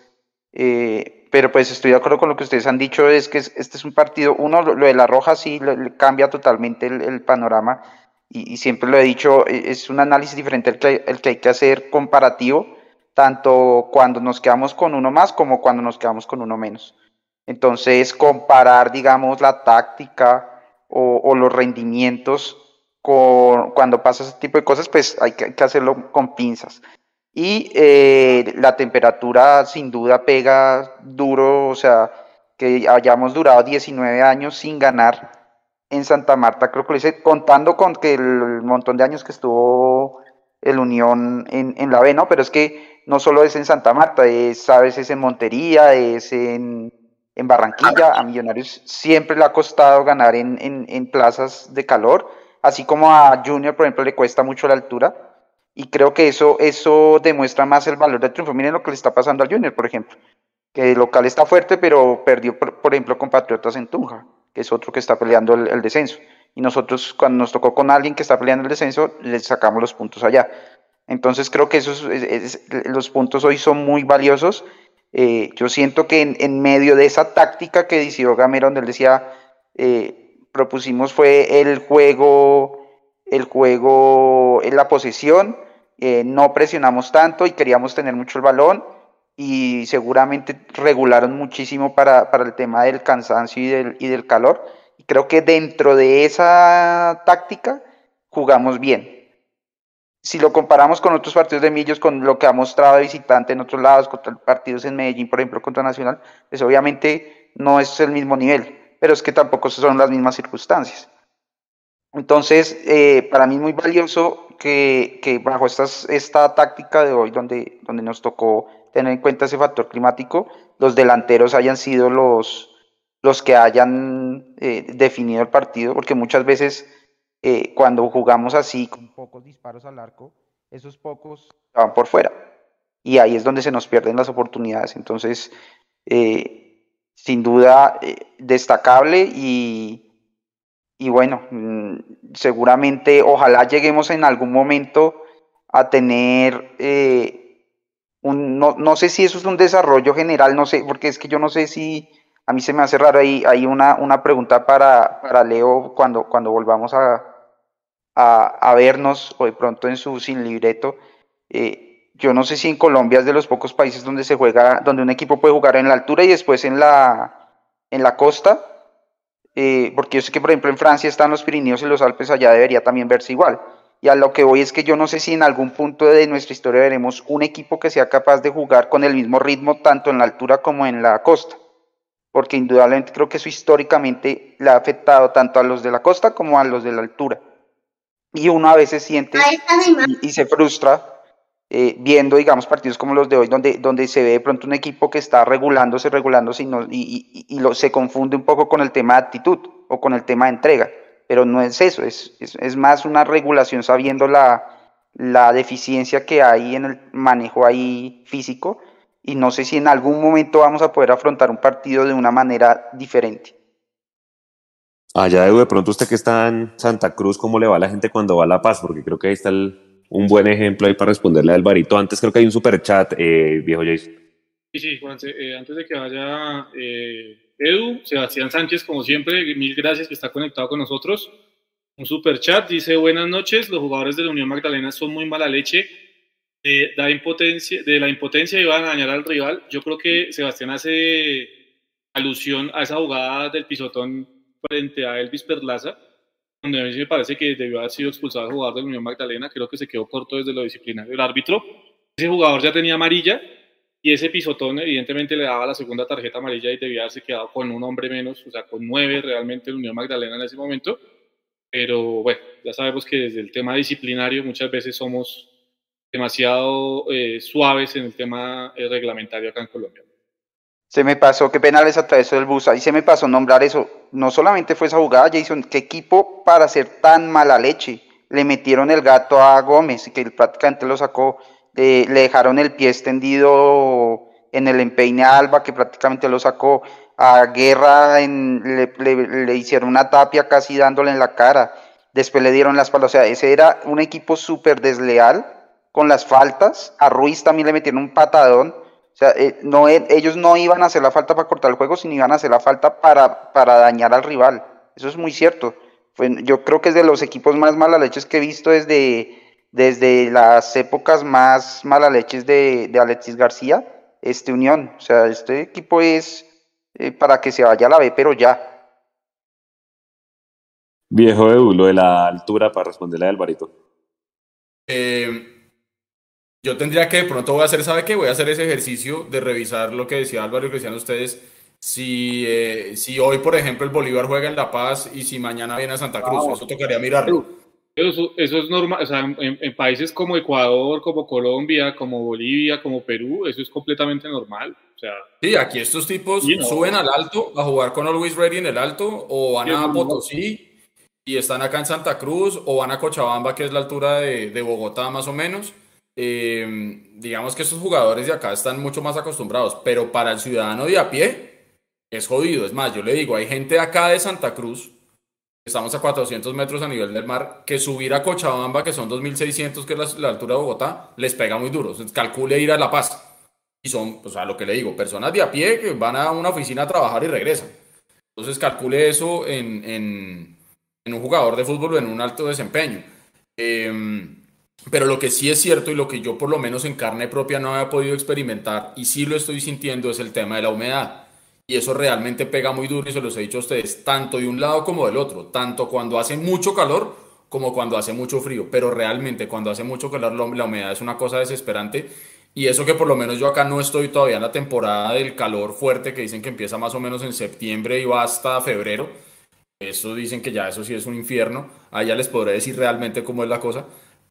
Eh, pero pues estoy de acuerdo con lo que ustedes han dicho, es que este es un partido, uno, lo, de la roja sí cambia totalmente el, panorama y, siempre lo he dicho, e, es un análisis diferente el que, el que hay que hacer comparativo, tanto cuando nos quedamos con uno más como cuando nos quedamos con uno menos. Entonces, comparar, digamos, la táctica o, los rendimientos con, cuando pasa ese tipo de cosas, pues hay que, hay que hacerlo con pinzas. Y eh, la temperatura sin duda pega duro, o sea, que hayamos durado 19 años sin ganar en Santa Marta, creo que lo hice contando con que el montón de años que estuvo el Unión en, en la B, ¿no? Pero es que no solo es en Santa Marta, es a veces en Montería, es en, en Barranquilla, a Millonarios siempre le ha costado ganar en, en, en plazas de calor, así como a Junior, por ejemplo, le cuesta mucho la altura y creo que eso, eso demuestra más el valor del triunfo. Miren lo que le está pasando al Junior, por ejemplo. Que el local está fuerte, pero perdió, por, ejemplo, con Patriotas en Tunja, que es otro que está peleando el, descenso. Y nosotros, cuando nos tocó con alguien que está peleando el descenso, le sacamos los puntos allá. Entonces creo que esos, los puntos hoy son muy valiosos. Eh, yo siento que en, medio de esa táctica que decidió Gamero, donde él decía, eh, propusimos fue el juego, el juego en la posesión, eh, no presionamos tanto y queríamos tener mucho el balón y seguramente regularon muchísimo para, para el tema del cansancio y del, y del calor. Y creo que dentro de esa táctica jugamos bien. Si lo comparamos con otros partidos de Millos, con lo que ha mostrado visitante en otros lados, contra partidos en Medellín, por ejemplo, contra Nacional, pues obviamente no es el mismo nivel. pero es que tampoco son las mismas circunstancias. Entonces, eh, para mí es muy valioso que, bajo esta táctica de hoy, donde, donde nos tocó tener en cuenta ese factor climático, los delanteros hayan sido los, los que hayan eh, definido el partido, porque muchas veces eh, cuando jugamos así, con pocos disparos al arco, esos pocos van por fuera. Y ahí es donde se nos pierden las oportunidades. Entonces, sin duda, destacable y, y bueno, mm, seguramente, ojalá lleguemos en algún momento a tener eh, un, no, no, sé si eso es un desarrollo general, no sé, porque es que yo no sé si, a mí se me hace raro ahí, hay una, una pregunta para, para Leo cuando, cuando volvamos a, a, vernos de pronto en su sin libreto. Eh, yo no sé si en Colombia es de los pocos países donde se juega, donde un equipo puede jugar en la altura y después en la, en la costa eh, porque yo sé que por ejemplo en Francia están los Pirineos y los Alpes, allá debería también verse igual. Y a lo que voy es que yo no sé si en algún punto de nuestra historia veremos un equipo que sea capaz de jugar con el mismo ritmo tanto en la altura como en la costa. Porque indudablemente creo que eso históricamente le ha afectado tanto a los de la costa como a los de la altura. Y uno a veces siente y, y se frustra eh, viendo, digamos, partidos como los de hoy, donde, donde se ve de pronto un equipo que está regulándose, regulándose y, no, y, y, lo, se confunde un poco con el tema de actitud o con el tema de entrega. Pero no es eso, es, es, es más una regulación sabiendo la, la deficiencia que hay en el manejo ahí físico y no sé si en algún momento vamos a poder afrontar un partido de una manera diferente. Allá de pronto usted que está en Santa Cruz, ¿cómo le va a la gente cuando va a La Paz? Porque creo que ahí está el, un buen ejemplo ahí para responderle a Alvarito. Antes creo que hay un super chat, eh, viejo Jason. Sí, sí, eh, antes de que vaya eh, Edu, Sebastián Sánchez, como siempre, mil gracias que está conectado con nosotros. Un super chat dice: Buenas noches, los jugadores de la Unión Magdalena son muy mala leche. de da impotencia, de la impotencia y van a dañar al rival. Yo creo que Sebastián hace alusión a esa jugada del pisotón frente a Elvis Perlaza donde a mí me parece que debió haber sido expulsado el jugador de la Unión Magdalena, creo que se quedó corto desde lo disciplinario del árbitro. Ese jugador ya tenía amarilla y ese pisotón evidentemente le daba la segunda tarjeta amarilla y debía haberse quedado con un hombre menos, o sea, con nueve realmente la Unión Magdalena en ese momento. Pero bueno, ya sabemos que desde el tema disciplinario muchas veces somos demasiado eh, suaves en el tema eh, reglamentario acá en Colombia. Se me pasó, qué penales atravesó el bus, ahí se me pasó nombrar eso. No solamente fue esa jugada, Jason, qué equipo para ser tan mala leche. Le metieron el gato a Gómez, que prácticamente lo sacó, le dejaron el pie extendido en el empeine a Alba, que prácticamente lo sacó. A Guerra en, le, hicieron una tapia casi dándole en la cara. Después le dieron las palas. O sea, ese era un equipo súper desleal con las faltas. A Ruiz también le metieron un patadón o sea, eh, no, e, ellos no iban a hacer la falta para cortar el juego, sino iban a hacer la falta para, para dañar al rival. Eso es muy cierto. yo creo que es de los equipos más leches que he visto desde, desde las épocas más leches de, de Alexis García, este Unión. O sea, este equipo es eh, para que se vaya a la B, pero ya. Viejo Edu, lo de la altura para responderle a Alvarito. Eh, yo tendría que de pronto voy a hacer, ¿sabe qué? Voy a hacer ese ejercicio de revisar lo que decía Álvaro y que decían ustedes. Si, eh, si hoy, por ejemplo, el Bolívar juega en La Paz y si mañana viene a Santa Cruz, eso tocaría mirarlo. Eso, eso es normal, o sea, en, países como Ecuador, como Colombia, como Bolivia, como Perú, eso es completamente normal. O sea, sí, aquí estos tipos suben al alto a jugar con Always Ready en el alto o van a Potosí y están acá en Santa Cruz o van a Cochabamba, que es la altura de, de Bogotá más o menos Em, digamos que estos jugadores de acá están mucho más acostumbrados, pero para el ciudadano de a pie es jodido. Es más, yo le digo, hay gente acá de Santa Cruz, estamos a 400 metros a nivel del mar, que subir a Cochabamba, que son 2.600, que es la, altura de Bogotá, les pega muy duro. calcule ir a La Paz. Y son, o sea, lo que le digo, personas de a pie que van a una oficina a trabajar y regresan. Entonces calcule eso en, en, en un jugador de fútbol en un alto desempeño. Eh, pero lo que sí es cierto y lo que yo por lo menos en carne propia no había podido experimentar y sí lo estoy sintiendo es el tema de la humedad. Y eso realmente pega muy duro y se los he dicho a ustedes, tanto de un lado como del otro, tanto cuando hace mucho calor como cuando hace mucho frío. Pero realmente cuando hace mucho calor la humedad es una cosa desesperante Y eso que por lo menos yo acá no estoy todavía en la temporada del calor fuerte que dicen que empieza más o menos en septiembre y va hasta febrero. Eso dicen que ya eso sí es un infierno. Allá les podré decir realmente cómo es la cosa.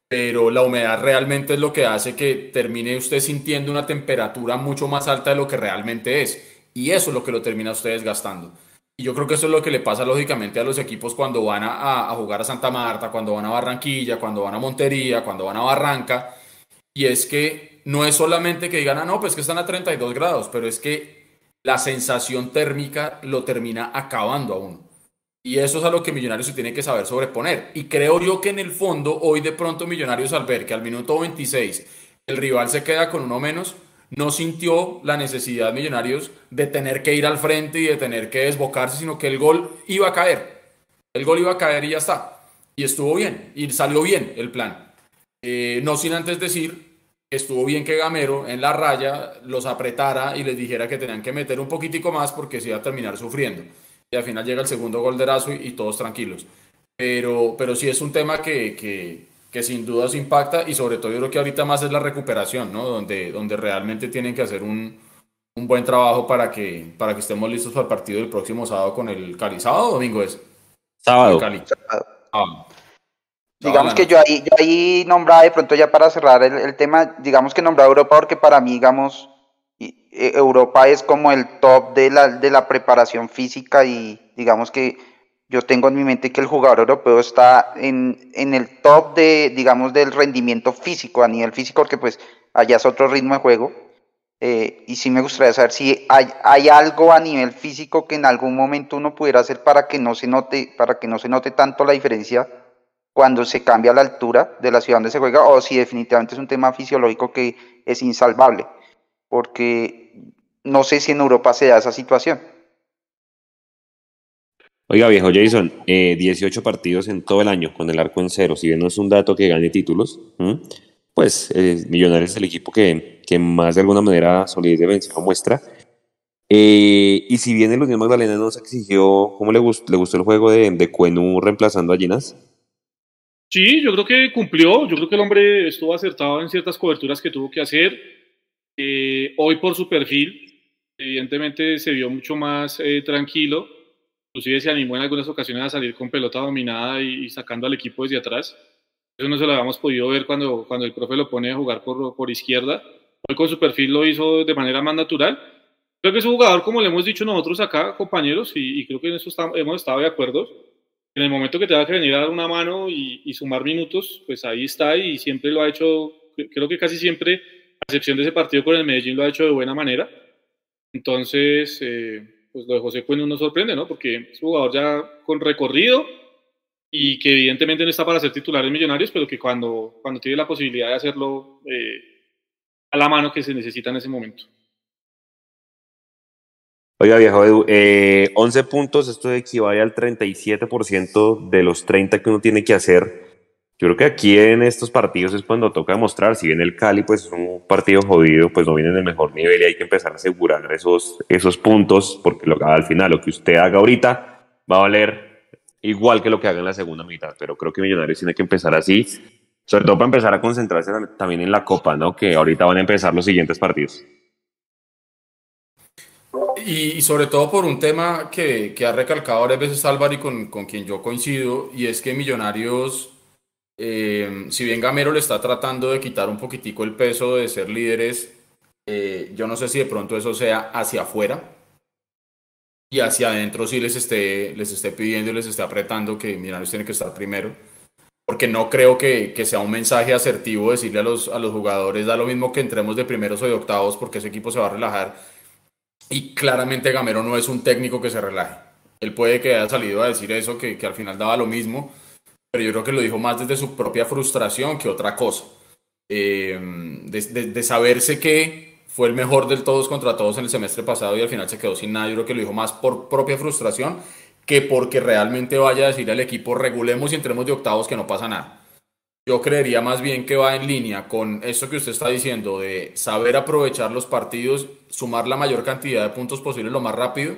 Pero la humedad realmente es lo que hace que termine usted sintiendo una temperatura mucho más alta de lo que realmente es. Y eso es lo que lo termina usted desgastando. Y yo creo que eso es lo que le pasa lógicamente a los equipos cuando van a, a, jugar a Santa Marta, cuando van a Barranquilla, cuando van a Montería, cuando van a Barranca. Y es que no es solamente que digan, ah, no, pues que están a 32 grados, pero es que la sensación térmica lo termina acabando a uno. Y eso es a lo que Millonarios se tiene que saber sobreponer. Y creo yo que en el fondo, hoy de pronto Millonarios al ver que al minuto 26 el rival se queda con uno menos, no sintió la necesidad Millonarios de tener que ir al frente y de tener que desbocarse, sino que el gol iba a caer. El gol iba a caer y ya está. Y estuvo bien, y salió bien el plan. Eh, no sin antes decir estuvo bien que Gamero en la raya los apretara y les dijera que tenían que meter un poquitico más porque se iba a terminar sufriendo. Y al final llega el segundo gol de Erazo y, todos tranquilos. Pero, pero sí es un tema que, que que sin duda se impacta y sobre todo yo creo que ahorita más es la recuperación, ¿no? Donde, donde realmente tienen que hacer un, un buen trabajo para que, para que estemos listos para el partido del próximo sábado con el Cali. ¿Sábado o domingo es? Sábado. Digamos que yo ahí, yo ahí nombraba de pronto ya para cerrar el, el tema, digamos que nombraba Europa porque para mí, digamos, Europa es como el top de la, de la preparación física y digamos que yo tengo en mi mente que el jugador europeo está en, en, el top de, digamos, del rendimiento físico, a nivel físico, porque pues allá es otro ritmo de juego. Eh, y sí me gustaría saber si hay, hay, algo a nivel físico que en algún momento uno pudiera hacer para que no se note, para que no se note tanto la diferencia cuando se cambia la altura de la ciudad donde se juega, o si definitivamente es un tema fisiológico que es insalvable, porque no sé si en Europa se da esa situación. Oiga, viejo Jason, 18 eh, partidos en todo el año con el arco en cero. Si bien no es un dato que gane títulos, pues eh, Millonarios es el equipo que, que, más de alguna manera solidez de vencer muestra. Eh, y si bien el Unión Magdalena nos exigió, ¿cómo le, gustó, le gustó el juego de, de Cuenú reemplazando a Ginas? Sí, yo creo que cumplió. Yo creo que el hombre estuvo acertado en ciertas coberturas que tuvo que hacer. hoy por su perfil, evidentemente se vio mucho más tranquilo inclusive se animó en algunas ocasiones a salir con pelota dominada y, sacando al equipo desde atrás. Eso no se lo habíamos podido ver cuando, cuando el profe lo pone a jugar por, por izquierda. Hoy con su perfil lo hizo de manera más natural. Creo que es un jugador, como le hemos dicho nosotros acá, compañeros, y, creo que en eso hemos estado de acuerdo. En el momento que tenga que venir a dar una mano y, sumar minutos, pues ahí está y siempre lo ha hecho, creo que casi siempre, a excepción de ese partido con el Medellín, lo ha hecho de buena manera. Entonces, eh, pues lo de José Cueno nos sorprende, ¿no? Porque es un jugador ya con recorrido y que evidentemente no está para ser titular en Millonarios, pero que cuando, cuando tiene la posibilidad de hacerlo eh, a la mano que se necesita en ese momento. Oiga, viejo Edu, eh, 11 puntos, esto equivale al 37% de los 30 que uno tiene que hacer yo creo que aquí en estos partidos es cuando toca demostrar, si bien el Cali pues es un partido jodido, pues no viene en el mejor nivel y hay que empezar a asegurar esos, esos puntos, porque lo, al final lo que usted haga ahorita va a valer igual que lo que haga en la segunda mitad, pero creo que Millonarios tiene que empezar así, sobre todo para empezar a concentrarse también en la Copa, ¿no? Que ahorita van a empezar los siguientes partidos. Y, sobre todo por un tema que, que ha recalcado varias veces Álvaro y con, con quien yo coincido, y es que Millonarios eh, si bien Gamero le está tratando de quitar un poquitico el peso de ser líderes, eh, yo no sé si de pronto eso sea hacia afuera y hacia adentro sí les esté, les esté pidiendo y les esté apretando que Millonarios tiene que estar primero. Porque no creo que, que, sea un mensaje asertivo decirle a los, a los jugadores, da lo mismo que entremos de primeros o de octavos porque ese equipo se va a relajar. Y claramente Gamero no es un técnico que se relaje. Él puede que haya salido a decir eso, que, que al final daba lo mismo pero yo creo que lo dijo más desde su propia frustración que otra cosa. Eh, de, saberse que fue el mejor del todos contra todos en el semestre pasado y al final se quedó sin nada, yo creo que lo dijo más por propia frustración que porque realmente vaya a decir al equipo regulemos y entremos de octavos que no pasa nada. Yo creería más bien que va en línea con esto que usted está diciendo de saber aprovechar los partidos, sumar la mayor cantidad de puntos posible lo más rápido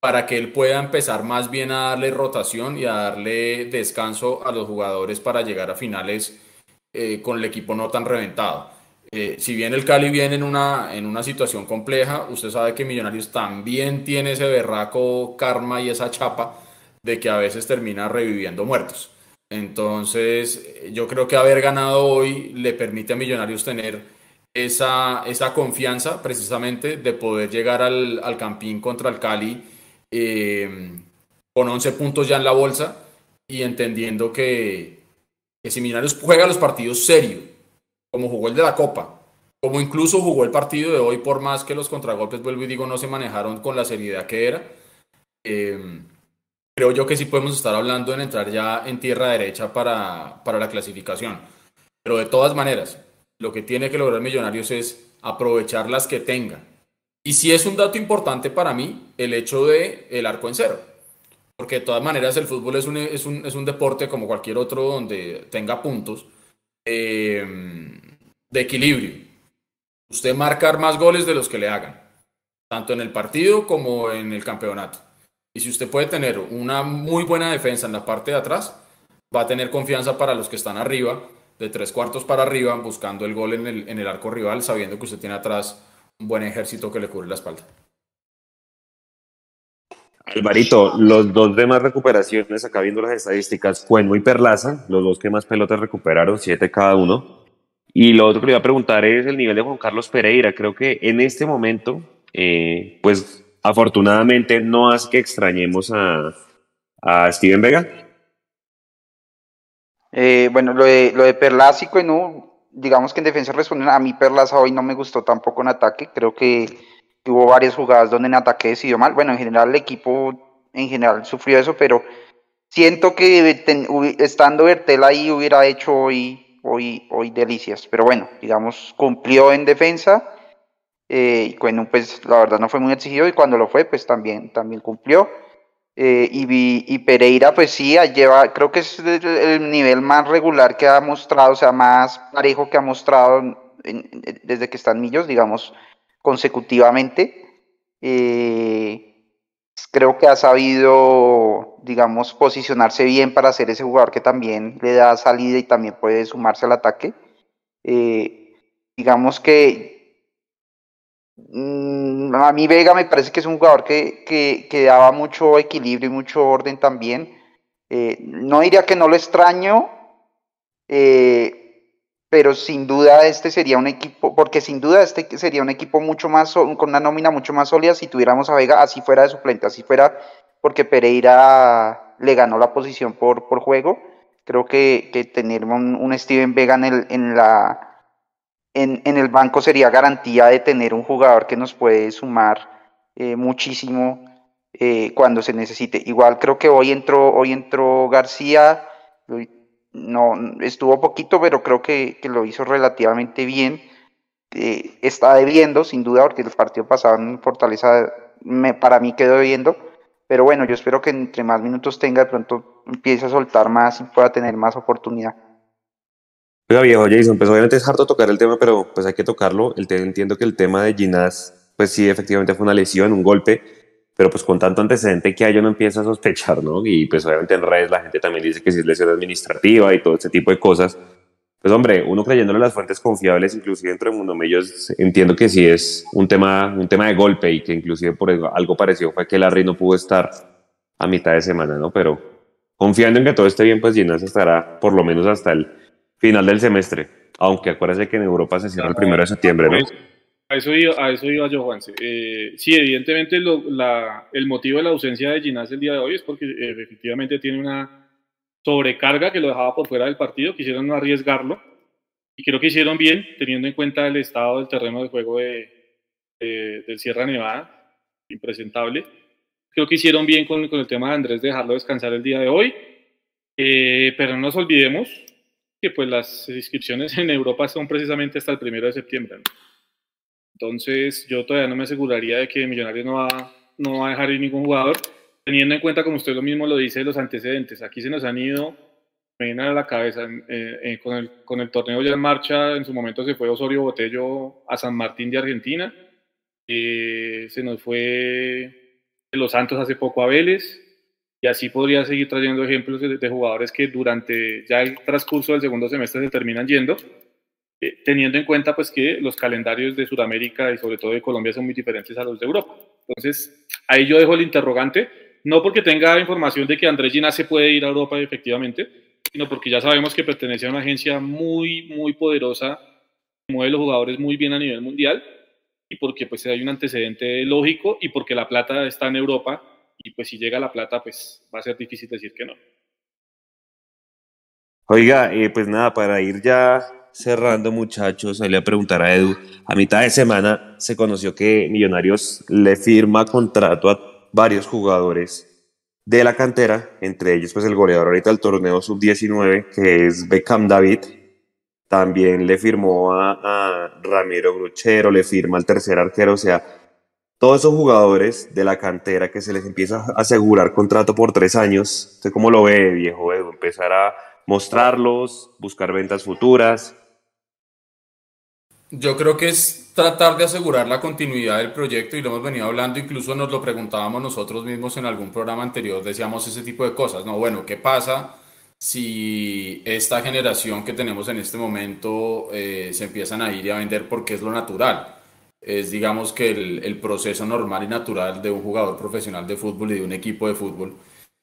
para que él pueda empezar más bien a darle rotación y a darle descanso a los jugadores para llegar a finales eh, con el equipo no tan reventado. Eh, si bien el Cali viene en una, en una situación compleja, usted sabe que Millonarios también tiene ese berraco karma y esa chapa de que a veces termina reviviendo muertos. Entonces, yo creo que haber ganado hoy le permite a Millonarios tener esa, esa confianza precisamente de poder llegar al, al Campín contra el Cali eh, con 11 puntos ya en la bolsa y entendiendo que, que si Millonarios juega los partidos serios, como jugó el de la Copa, como incluso jugó el partido de hoy, por más que los contragolpes, vuelvo y digo, no se manejaron con la seriedad que era. Eh, creo yo que sí podemos estar hablando en entrar ya en tierra derecha para, para la clasificación. Pero de todas maneras, lo que tiene que lograr Millonarios es aprovechar las que tenga. Y sí es un dato importante para mí el hecho de el arco en cero. Porque de todas maneras el fútbol es un, es un, es un deporte como cualquier otro donde tenga puntos eh, de equilibrio. Usted marcar más goles de los que le hagan, tanto en el partido como en el campeonato. Y si usted puede tener una muy buena defensa en la parte de atrás, va a tener confianza para los que están arriba, de tres cuartos para arriba, buscando el gol en el, en el arco rival, sabiendo que usted tiene atrás un buen ejército que le cubre la espalda. Alvarito, los dos demás recuperaciones, acá viendo las estadísticas, Cuenmo y Perlaza, los dos que más pelotas recuperaron, siete cada uno. Y lo otro que le iba a preguntar es el nivel de Juan Carlos Pereira. Creo que en este momento, eh, pues afortunadamente no hace que extrañemos a, a Steven Vega. Eh, bueno, lo de, lo de Perlaza y Cuenú, digamos que en defensa responden. A mí Perlaza hoy no me gustó tampoco en ataque. Creo que hubo varias jugadas donde en ataque decidió mal. Bueno, en general el equipo en general sufrió eso, pero siento que estando Bertel ahí hubiera hecho hoy, hoy, hoy delicias. Pero bueno, digamos, cumplió en defensa. Eh, y bueno, pues la verdad no fue muy exigido y cuando lo fue, pues también, también cumplió. Eh, y, Pereira, pues sí, lleva, creo que es el nivel más regular que ha mostrado, o sea, más parejo que ha mostrado desde que están Millos, digamos, consecutivamente. Eh, creo que ha sabido, digamos, posicionarse bien para ser ese jugador que también le da salida y también puede sumarse al ataque. Eh, digamos que a mí Vega me parece que es un jugador que, que, daba mucho equilibrio y mucho orden también. Eh, no diría que no lo extraño, pero sin duda este sería un equipo, porque sin duda este sería un equipo mucho más, con una nómina mucho más sólida si tuviéramos a Vega así fuera de suplente, así fuera porque Pereira le ganó la posición por, por juego. Creo que, que tener un, Steven Vega en el, en, la, en, el banco sería garantía de tener un jugador que nos puede sumar eh, muchísimo eh, cuando se necesite. Igual creo que hoy entró, hoy entró García, no estuvo poquito, pero creo que, lo hizo relativamente bien. Eh, está debiendo, sin duda, porque el partido pasado en Fortaleza me, para mí quedó debiendo. Pero bueno, yo espero que entre más minutos tenga, de pronto empiece a soltar más y pueda tener más oportunidad. Oiga, viejo Jason, pues obviamente es harto tocar el tema, pero pues hay que tocarlo. El entiendo que el tema de Ginás, pues sí, efectivamente fue una lesión, un golpe pero pues con tanto antecedente que hay uno empieza a sospechar, ¿no? Y pues obviamente en redes la gente también dice que si es lesión administrativa y todo este tipo de cosas. Pues hombre, uno creyéndole las fuentes confiables, inclusive dentro de Mundo Mellos, entiendo que sí es un tema, un tema de golpe y que inclusive por algo parecido fue que Larry no pudo estar a mitad de semana, ¿no? Pero confiando en que todo esté bien, pues Ginás estará por lo menos hasta el final del semestre. Aunque acuérdese que en Europa se cierra el primero de septiembre, ¿no? A eso iba, a eso iba yo, Juanse. Eh, sí, evidentemente la, el motivo de la ausencia de Ginás el día de hoy es porque eh, efectivamente tiene una sobrecarga que lo dejaba por fuera del partido, quisieron no arriesgarlo y creo que hicieron bien teniendo en cuenta el estado del terreno de juego de, del Sierra Nevada, impresentable. Creo que hicieron bien con, con, el tema de Andrés de dejarlo descansar el día de hoy, eh, pero no nos olvidemos que pues las inscripciones en Europa son precisamente hasta el primero de septiembre. Entonces, yo todavía no me aseguraría de que Millonarios no va, no va a dejar ir ningún jugador, teniendo en cuenta, como usted lo mismo lo dice, los antecedentes. Aquí se nos han ido, me viene a la cabeza, eh, eh, con, el, con el torneo ya en marcha, en su momento se fue Osorio Botello a San Martín de Argentina, eh, se nos fue de Los Santos hace poco a Vélez, y así podría seguir trayendo ejemplos de, jugadores que durante ya el transcurso del segundo semestre se terminan yendo eh, teniendo en cuenta pues que los calendarios de Sudamérica y sobre todo de Colombia son muy diferentes a los de Europa. Entonces, ahí yo dejo el interrogante, no porque tenga información de que Andrés Ginás se puede ir a Europa efectivamente, sino porque ya sabemos que pertenece a una agencia muy, muy poderosa, que mueve los jugadores muy bien a nivel mundial, y porque pues hay un antecedente lógico y porque la plata está en Europa, y pues si llega la plata, pues va a ser difícil decir que no. Oiga, eh, pues nada, para ir ya cerrando, muchachos, le voy a preguntar a Edu. A mitad de semana se conoció que Millonarios le firma contrato a varios jugadores de la cantera, entre ellos pues el goleador ahorita del torneo sub-19, que es Beckham David. También le firmó a, a Ramiro Gruchero, le firma al tercer arquero, o sea, todos esos jugadores de la cantera que se les empieza a asegurar contrato por tres años. ¿Usted cómo lo ve, viejo Edu? Empezar a mostrarlos, buscar ventas futuras. Yo creo que es tratar de asegurar la continuidad del proyecto y lo hemos venido hablando, incluso nos lo preguntábamos nosotros mismos en algún programa anterior, decíamos ese tipo de cosas, ¿no? Bueno, ¿qué pasa si esta generación que tenemos en este momento eh, se empiezan a ir y a vender porque es lo natural? Es digamos que el, el proceso normal y natural de un jugador profesional de fútbol y de un equipo de fútbol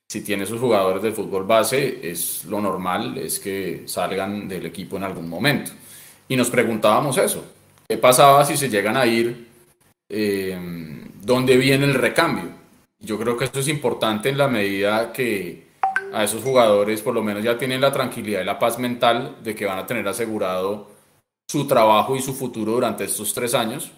si tiene sus jugadores de fútbol base, es lo normal, es que salgan del equipo en algún momento. Y nos preguntábamos eso, ¿qué pasaba si se llegan a ir? Eh, ¿Dónde viene el recambio? Yo creo que esto es importante en la medida que a esos jugadores por lo menos ya tienen la tranquilidad y la paz mental de que van a tener asegurado su trabajo y su futuro durante estos tres años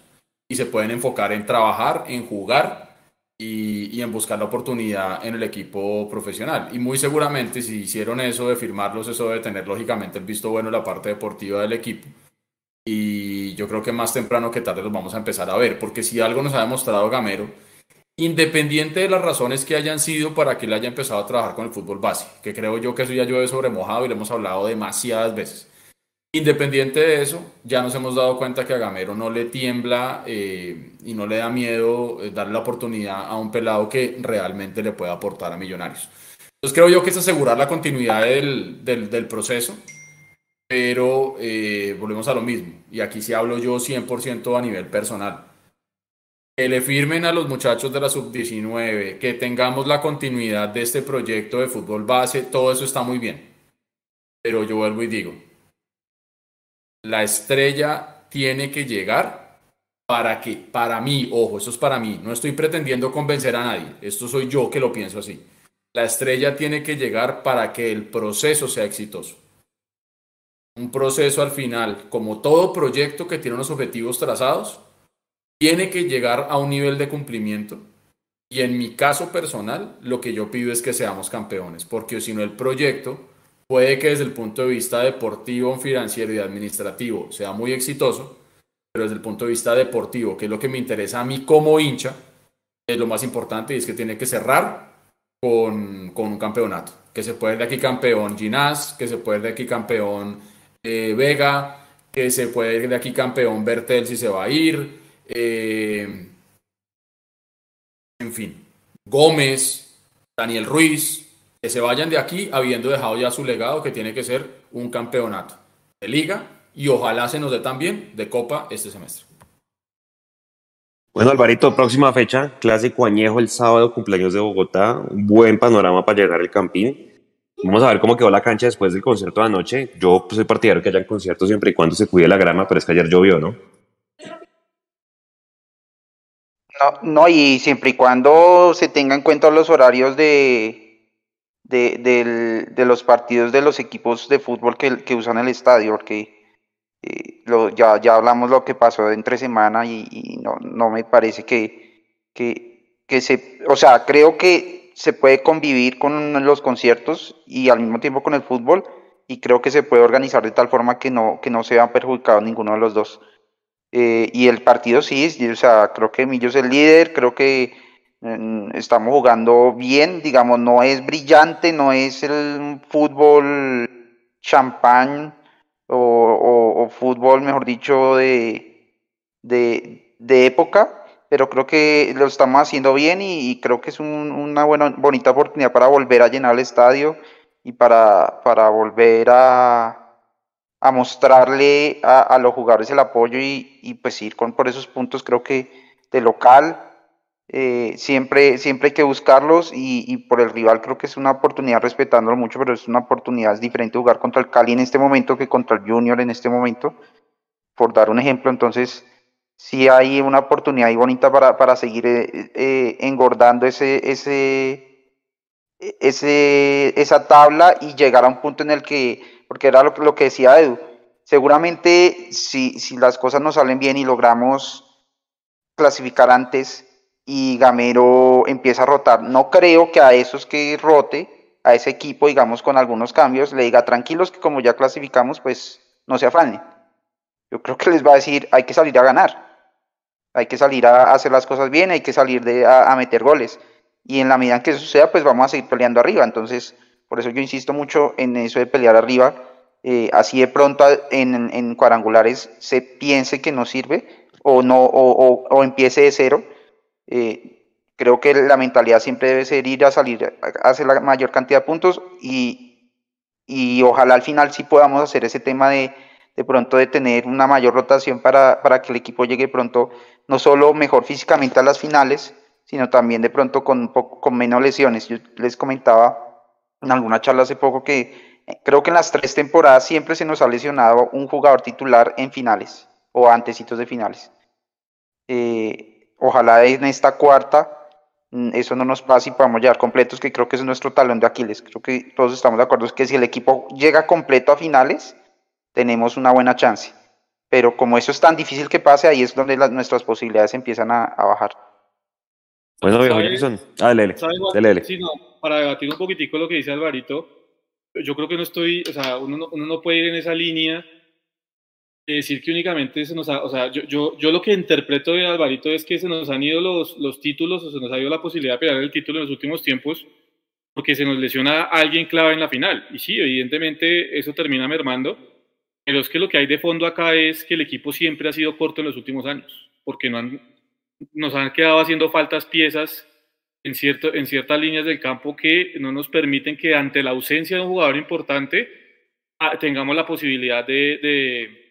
y se pueden enfocar en trabajar, en jugar y, en buscar la oportunidad en el equipo profesional. Y muy seguramente si hicieron eso de firmarlos, eso debe tener lógicamente el visto bueno en la parte deportiva del equipo. Y yo creo que más temprano que tarde los vamos a empezar a ver, porque si algo nos ha demostrado Gamero, independiente de las razones que hayan sido para que él haya empezado a trabajar con el fútbol base, que creo yo que eso ya llueve sobre mojado y lo hemos hablado demasiadas veces. Independiente de eso, ya nos hemos dado cuenta que a Gamero no le tiembla eh, y no le da miedo eh, darle la oportunidad a un pelado que realmente le pueda aportar a Millonarios. Entonces creo yo que es asegurar la continuidad del, del, proceso, pero eh, volvemos a lo mismo. Y aquí sí hablo yo 100% a nivel personal. Que le firmen a los muchachos de la sub-19, que tengamos la continuidad de este proyecto de fútbol base, todo eso está muy bien. Pero yo vuelvo y digo, la estrella tiene que llegar para que, para mí, ojo, eso es para mí, no estoy pretendiendo convencer a nadie, esto soy yo que lo pienso así. La estrella tiene que llegar para que el proceso sea exitoso. Un proceso al final, como todo proyecto que tiene unos objetivos trazados, tiene que llegar a un nivel de cumplimiento. Y en mi caso personal, lo que yo pido es que seamos campeones, porque si no el proyecto puede que desde el punto de vista deportivo, financiero y administrativo sea muy exitoso, pero desde el punto de vista deportivo, que es lo que me interesa a mí como hincha, es lo más importante y es que tiene que cerrar con, un campeonato. Que se puede de aquí campeón Ginás, que se puede de aquí campeón eh, Vega, que se puede ir de aquí campeón Bertel si se va a ir. Eh, en fin, Gómez, Daniel Ruiz, que se vayan de aquí habiendo dejado ya su legado que tiene que ser un campeonato de liga y ojalá se nos dé también de copa este semestre. Bueno, Alvarito, próxima fecha, clásico añejo el sábado, cumpleaños de Bogotá, un buen panorama para llegar al Campín. Vamos a ver cómo quedó la cancha después del concierto de anoche. Yo soy partidario que hayan conciertos siempre y cuando se cuide la grama, pero es que ayer llovió, ¿no? No, no, y siempre y cuando se tenga en cuenta los horarios de, de, de los partidos de los equipos de fútbol que, que usan el estadio, porque eh, lo, ya, ya hablamos lo que pasó entre semana y, no, no, me parece que, que, que, se, o sea, creo que se puede convivir con los conciertos y al mismo tiempo con el fútbol y creo que se puede organizar de tal forma que no, que no se vea perjudicado ninguno de los dos. Eh, y el partido sí, o sea, creo que Millo es el líder, creo que Estamos jugando bien, digamos, no es brillante, no es el fútbol champán o, fútbol, mejor dicho, de, de, época, pero creo que lo estamos haciendo bien y, creo que es una buena, bonita oportunidad para volver a llenar el estadio y para, para volver a, mostrarle a, los jugadores el apoyo y, pues ir con por esos puntos creo que de local eh, siempre, siempre hay que buscarlos y, por el rival creo que es una oportunidad respetándolo mucho, pero es una oportunidad es diferente jugar contra el Cali en este momento que contra el Junior en este momento, por dar un ejemplo, entonces sí hay una oportunidad ahí bonita para, para seguir eh, eh, engordando ese, ese, ese, esa tabla y llegar a un punto en el que porque era lo, lo que decía Edu. Seguramente si, si las cosas nos salen bien y logramos clasificar antes y Gamero empieza a rotar, no creo que a esos que rote, a ese equipo, digamos, con algunos cambios, le diga tranquilos que como ya clasificamos, pues no se afanen. Yo creo que les va a decir, hay que salir a ganar, hay que salir a hacer las cosas bien, hay que salir de, a, a meter goles. Y en la medida en que eso suceda, pues vamos a seguir peleando arriba. Entonces, por eso yo insisto mucho en eso de pelear arriba. Eh, así de pronto en, cuadrangulares se piense que no sirve o, no, o, o, empiece de cero. Eh, creo que la mentalidad siempre debe ser ir a salir hacer la mayor cantidad de puntos y, y ojalá al final sí podamos hacer ese tema de, de pronto de tener una mayor rotación para, para, que el equipo llegue pronto, no solo mejor físicamente a las finales, sino también de pronto con, con menos lesiones. Yo les comentaba en alguna charla hace poco que eh, creo que en las tres temporadas siempre se nos ha lesionado un jugador titular en finales o antecitos de finales. Eh, ojalá en esta cuarta mm, eso no nos pase y podamos llegar completos, que creo que es nuestro talón de Aquiles. Creo que todos estamos de acuerdo es que si el equipo llega completo a finales, tenemos una buena chance. Pero como eso es tan difícil que pase, ahí es donde nuestras posibilidades empiezan a bajar. Bueno, viejo Jason. Ah. Sí, no, para debatir un poquitico lo que dice Alvarito, yo creo que no estoy, o sea, uno no, uno no puede ir en esa línea decir que únicamente se nos ha, o sea, yo, yo, yo lo que interpreto de Alvarito es que se nos han ido los, los títulos o se nos ha ido la posibilidad de pelear el título en los últimos tiempos porque se nos lesiona alguien clave en la final. Y sí, evidentemente eso termina mermando, pero es que lo que hay de fondo acá es que el equipo siempre ha sido corto en los últimos años, porque no han, nos han quedado haciendo faltas piezas en, cierto, en ciertas líneas del campo que no nos permiten que ante la ausencia de un jugador importante ah, tengamos la posibilidad de,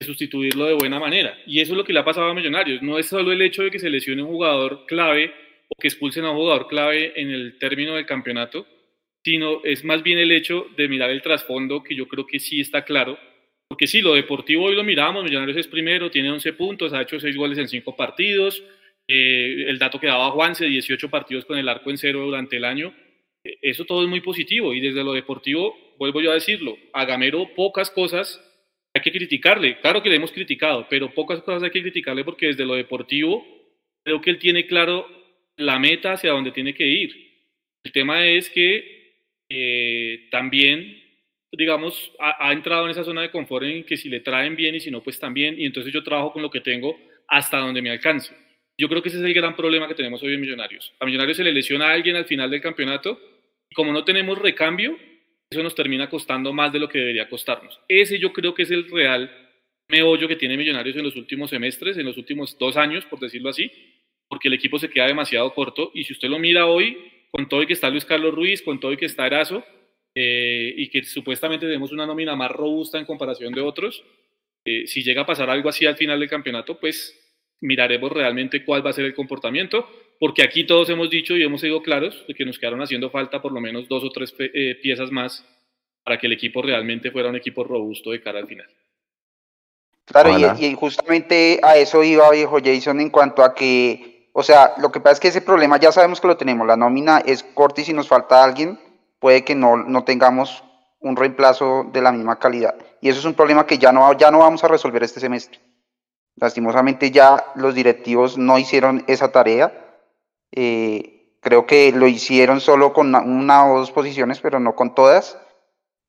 sustituirlo de buena manera. Y eso es lo que le ha pasado a Millonarios. No es solo el hecho de que se lesione un jugador clave o que expulsen a un jugador clave en el término del campeonato, sino es más bien el hecho de mirar el trasfondo que yo creo que sí está claro porque sí, lo deportivo hoy lo miramos, Millonarios es primero, tiene 11 puntos, ha hecho 6 goles en 5 partidos. Eh, el dato que daba Juanse, 18 partidos con el arco en cero durante el año. Eh, eso todo es muy positivo y desde lo deportivo, vuelvo yo a decirlo, a Gamero pocas cosas hay que criticarle. Claro que le hemos criticado, pero pocas cosas hay que criticarle porque desde lo deportivo creo que él tiene claro la meta hacia donde tiene que ir. El tema es que eh, también digamos, ha, entrado en esa zona de confort en que si le traen bien y si no, pues también, y entonces yo trabajo con lo que tengo hasta donde me alcance. Yo creo que ese es el gran problema que tenemos hoy en Millonarios. A Millonarios se le lesiona a alguien al final del campeonato y como no tenemos recambio, eso nos termina costando más de lo que debería costarnos. Ese yo creo que es el real meollo que tiene Millonarios en los últimos semestres, en los últimos dos años, por decirlo así, porque el equipo se queda demasiado corto y si usted lo mira hoy, con todo y que está Luis Carlos Ruiz, con todo y que está Erazo, eh, y que supuestamente tenemos una nómina más robusta en comparación de otros, eh, si llega a pasar algo así al final del campeonato, pues miraremos realmente cuál va a ser el comportamiento, porque aquí todos hemos dicho y hemos sido claros de que nos quedaron haciendo falta por lo menos dos o tres eh, piezas más para que el equipo realmente fuera un equipo robusto de cara al final. Claro, y, y, justamente a eso iba viejo Jason en cuanto a que, o sea, lo que pasa es que ese problema ya sabemos que lo tenemos, la nómina es corta y si nos falta alguien, puede que no, no tengamos un reemplazo de la misma calidad. Y eso es un problema que ya no, ya no vamos a resolver este semestre. Lastimosamente ya los directivos no hicieron esa tarea. Eh, creo que lo hicieron solo con una, o dos posiciones, pero no con todas.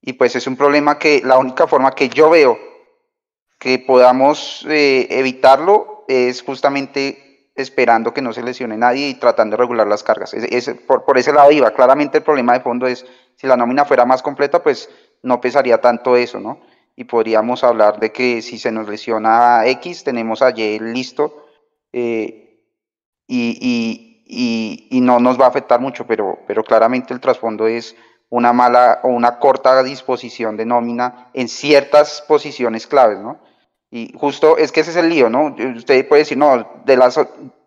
Y pues es un problema que la única forma que yo veo que podamos eh, evitarlo es justamente esperando que no se lesione nadie y tratando de regular las cargas. por, ese lado iba. Claramente el problema de fondo es, si la nómina fuera más completa, pues no pesaría tanto eso, ¿no? Y podríamos hablar de que si se nos lesiona X, tenemos a Y listo eh, y, y, y, no nos va a afectar mucho, pero, pero claramente el trasfondo es una mala o una corta disposición de nómina en ciertas posiciones claves, ¿no? Y justo es que ese es el lío, ¿no? Usted puede decir, no, de las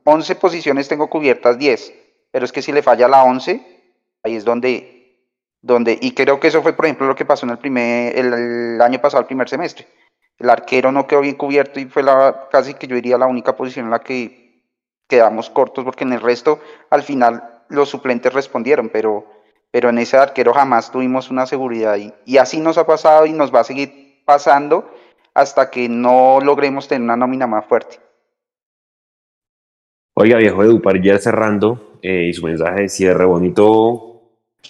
11 posiciones tengo cubiertas 10, pero es que si le falla la 11, ahí es donde, donde, y creo que eso fue, por ejemplo, lo que pasó en el primer, el, año pasado, el primer semestre. El arquero no quedó bien cubierto y fue la, casi que yo diría la única posición en la que quedamos cortos, porque en el resto, al final, los suplentes respondieron, pero, pero en ese arquero jamás tuvimos una seguridad y, así nos ha pasado y nos va a seguir pasando hasta que no logremos tener una nómina más fuerte. Oiga, viejo Edu, para ya cerrando, eh, y su mensaje de cierre, bonito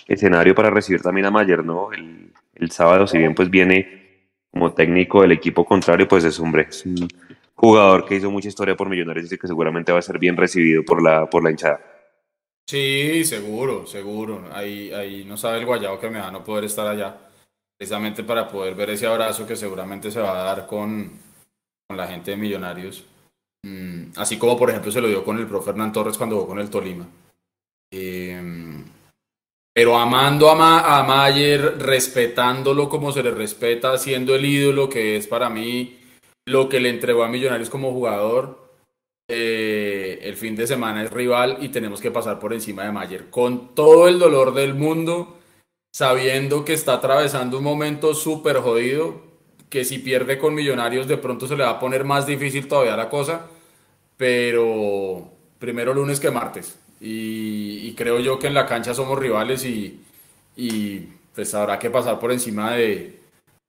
escenario para recibir también a Mayer, ¿no? El, sábado, si bien pues viene como técnico del equipo contrario, pues es, hombre, un jugador que hizo mucha historia por Millonarios y que seguramente va a ser bien recibido por la, por la hinchada. Sí, seguro, seguro. Ahí, ahí no sabe el guayabo que me va a no poder estar allá precisamente para poder ver ese abrazo que seguramente se va a dar con, con la gente de Millonarios. Mm, así como, por ejemplo, se lo dio con el profe Hernán Torres cuando jugó con el Tolima. Em, pero amando a, Mayer, respetándolo como se le respeta, siendo el ídolo que es para mí lo que le entregó a Millonarios como jugador. Eh, el fin de semana es rival y tenemos que pasar por encima de Mayer. Con todo el dolor del mundo, sabiendo que está atravesando un momento súper jodido, que si pierde con Millonarios de pronto se le va a poner más difícil todavía la cosa, pero primero lunes que martes. Y, creo yo que en la cancha somos rivales y, pues habrá que pasar por encima de,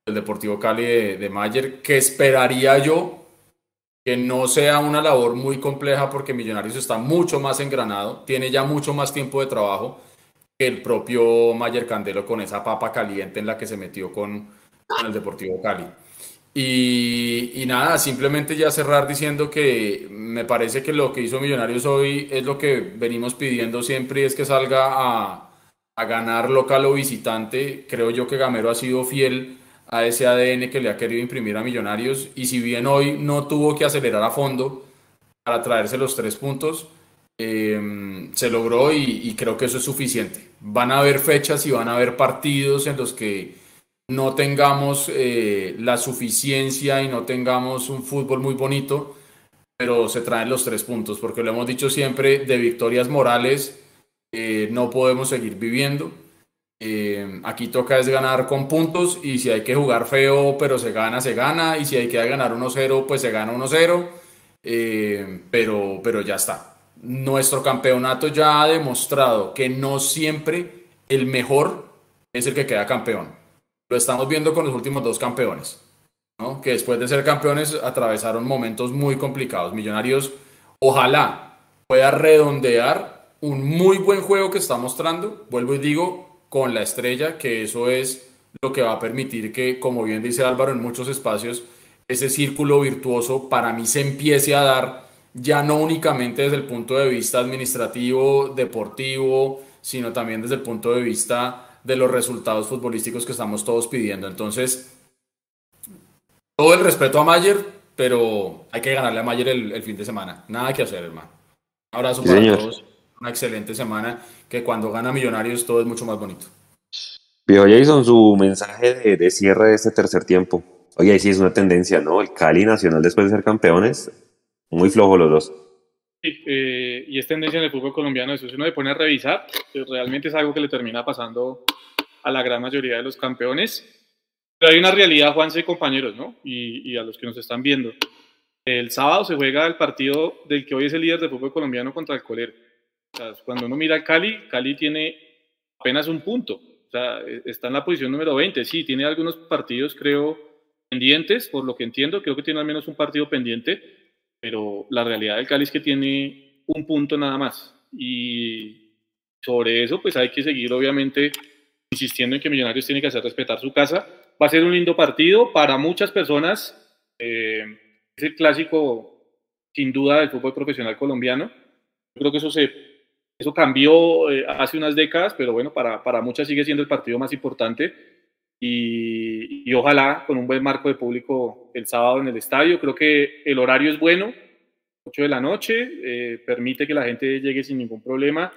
del Deportivo Cali de, de Mayer, que esperaría yo que no sea una labor muy compleja porque Millonarios está mucho más engranado, tiene ya mucho más tiempo de trabajo el propio Mayer Candelo con esa papa caliente en la que se metió con, el Deportivo Cali. Y, nada, simplemente ya cerrar diciendo que me parece que lo que hizo Millonarios hoy es lo que venimos pidiendo siempre y es que salga a, a ganar local o visitante. Creo yo que Gamero ha sido fiel a ese ADN que le ha querido imprimir a Millonarios y si bien hoy no tuvo que acelerar a fondo para traerse los tres puntos, Em, se logró y, creo que eso es suficiente. Van a haber fechas y van a haber partidos en los que no tengamos eh, la suficiencia y no tengamos un fútbol muy bonito, pero se traen los tres puntos, porque lo hemos dicho siempre, de victorias morales eh, no podemos seguir viviendo. Em, aquí toca es ganar con puntos y si hay que jugar feo, pero se gana, se gana, y si hay que ganar 1-0, pues se gana 1-0, em, pero, pero ya está nuestro campeonato ya ha demostrado que no siempre el mejor es el que queda campeón. Lo estamos viendo con los últimos dos campeones, que después de ser campeones atravesaron momentos muy complicados. Millonarios, ojalá pueda redondear un muy buen juego que está mostrando, vuelvo y digo, con la estrella, que eso es lo que va a permitir que, como bien dice Álvaro, en muchos espacios, ese círculo virtuoso para mí se empiece a dar ya no únicamente desde el punto de vista administrativo, deportivo, sino también desde el punto de vista de los resultados futbolísticos que estamos todos pidiendo. Entonces, todo el respeto a Mayer, pero hay que ganarle a Mayer el, fin de semana. Nada que hacer, hermano. Un abrazo para todos. Una excelente semana, que cuando gana Millonarios todo es mucho más bonito. Viejo Jason, su mensaje de, de cierre de este tercer tiempo. Oye, sí es una tendencia, ¿no? El Cali Nacional después de ser campeones muy flojo los dos. Sí, eh, y es tendencia en el fútbol colombiano, eso si uno se pone a revisar, pues realmente es algo que le termina pasando a la gran mayoría de los campeones. Pero hay una realidad, Juanse y compañeros, ¿no? Y, y, a los que nos están viendo. El sábado se juega el partido del que hoy es el líder del fútbol colombiano contra el Colero. O sea, cuando uno mira a Cali, Cali tiene apenas un punto. O sea, e, está en la posición número 20. Sí, tiene algunos partidos, creo, pendientes, por lo que entiendo. Creo que tiene al menos un partido pendiente pero la realidad del Cali es que tiene un punto nada más. Y sobre eso, pues hay que seguir, obviamente, insistiendo en que Millonarios tiene que hacer respetar su casa. Va a ser un lindo partido para muchas personas. Eh, es el clásico, sin duda, del fútbol profesional colombiano. Yo creo que eso, se, eso cambió eh, hace unas décadas, pero bueno, para, para muchas sigue siendo el partido más importante y, ojalá con un buen marco de público el sábado en el estadio. Creo que el horario es bueno, 8 de la noche, eh, permite que la gente llegue sin ningún problema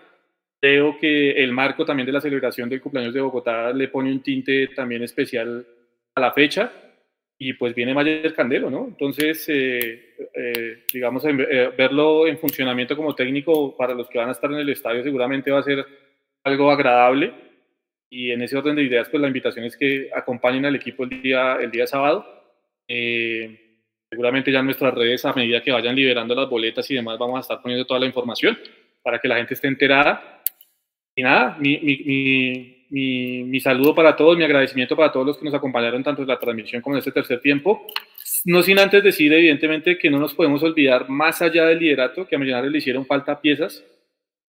Creo que el marco también de la celebración del cumpleaños de Bogotá le pone un tinte también especial a la fecha y pues viene Mayer Candelo, ¿no? Entonces, eh, eh, digamos, eh, verlo en funcionamiento como técnico para los que van a estar en el estadio seguramente va a ser algo agradable y en ese orden de ideas, pues la invitación es que acompañen al equipo el día, el día sábado. seguramente ya en nuestras redes, a medida que vayan liberando las boletas y demás, vamos a estar poniendo toda la información para que la gente esté enterada. Y nada, mi, mi mi, mi, saludo para todos, mi agradecimiento para todos los que nos acompañaron tanto en la transmisión como en este tercer tiempo. No sin antes decir, evidentemente, que no nos podemos olvidar, más allá del liderato, que a Millonarios le hicieron falta piezas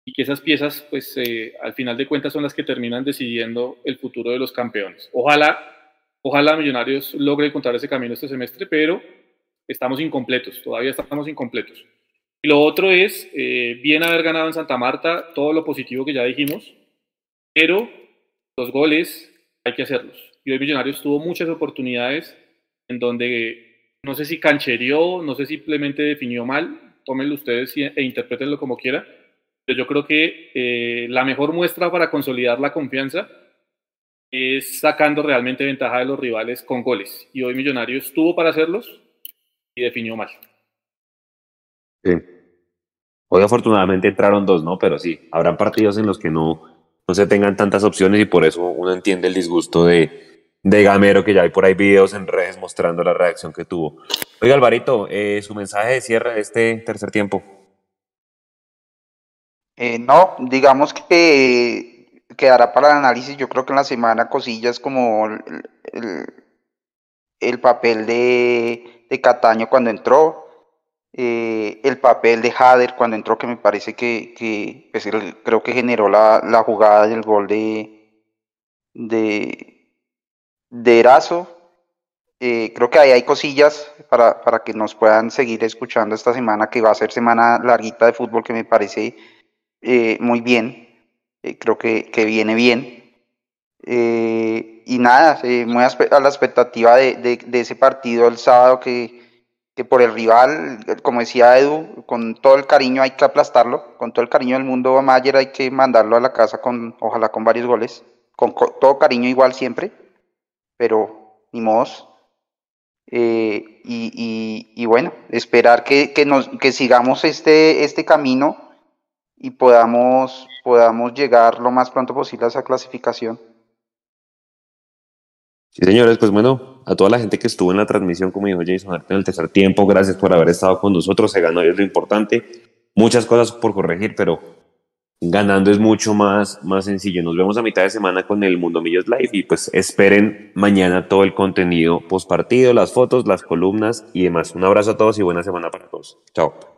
y que esas piezas, pues, eh, al final de cuentas, son las que terminan decidiendo el futuro de los campeones. Ojalá, ojalá Millonarios logre encontrar ese camino este semestre, pero estamos incompletos, todavía estamos incompletos. Lo otro es, eh, bien haber ganado en Santa Marta, todo lo positivo que ya dijimos, pero los goles hay que hacerlos. Y hoy Millonarios tuvo muchas oportunidades en donde no sé si canchereó, no sé si simplemente definió mal, tómenlo ustedes e interpretenlo como quiera, pero yo creo que eh, la mejor muestra para consolidar la confianza es sacando realmente ventaja de los rivales con goles. Y hoy Millonarios tuvo para hacerlos y definió mal. Sí. Hoy afortunadamente entraron dos, ¿no? Pero sí, habrán partidos en los que no, no se tengan tantas opciones y por eso uno entiende el disgusto de, de Gamero, que ya hay por ahí videos en redes mostrando la reacción que tuvo. Oiga, Alvarito, eh, su mensaje de cierre de este tercer tiempo. Eh, no, digamos que quedará para el análisis. Yo creo que en la semana cosillas como el, el, papel de, de Cataño cuando entró, eh, el papel de Hader cuando entró, que me parece que, que pues, creo que generó la, la jugada del gol de, de, de Erazo. Eh, creo que ahí hay cosillas para, para, que nos puedan seguir escuchando esta semana, que va a ser semana larguita de fútbol, que me parece eh, muy bien. creo que, que, viene bien. y nada, muy a la expectativa de, de, de ese partido el sábado que, que por el rival, como decía Edu, con todo el cariño hay que aplastarlo, con todo el cariño del mundo a Mayer hay que mandarlo a la casa con, ojalá con varios goles, con, todo cariño igual siempre, pero ni modos. Eh, y, bueno, esperar que, que sigamos este, este camino y podamos, podamos llegar lo más pronto posible a esa clasificación. Sí, señores, pues bueno, a toda la gente que estuvo en la transmisión, como dijo Jason en el tercer tiempo, gracias por haber estado con nosotros, se ganó y es lo importante. Muchas cosas por corregir, pero ganando es mucho más, más sencillo. Nos vemos a mitad de semana con el Mundo Millos Live y pues esperen mañana todo el contenido post partido, las fotos, las columnas y demás. Un abrazo a todos y buena semana para todos. Chao.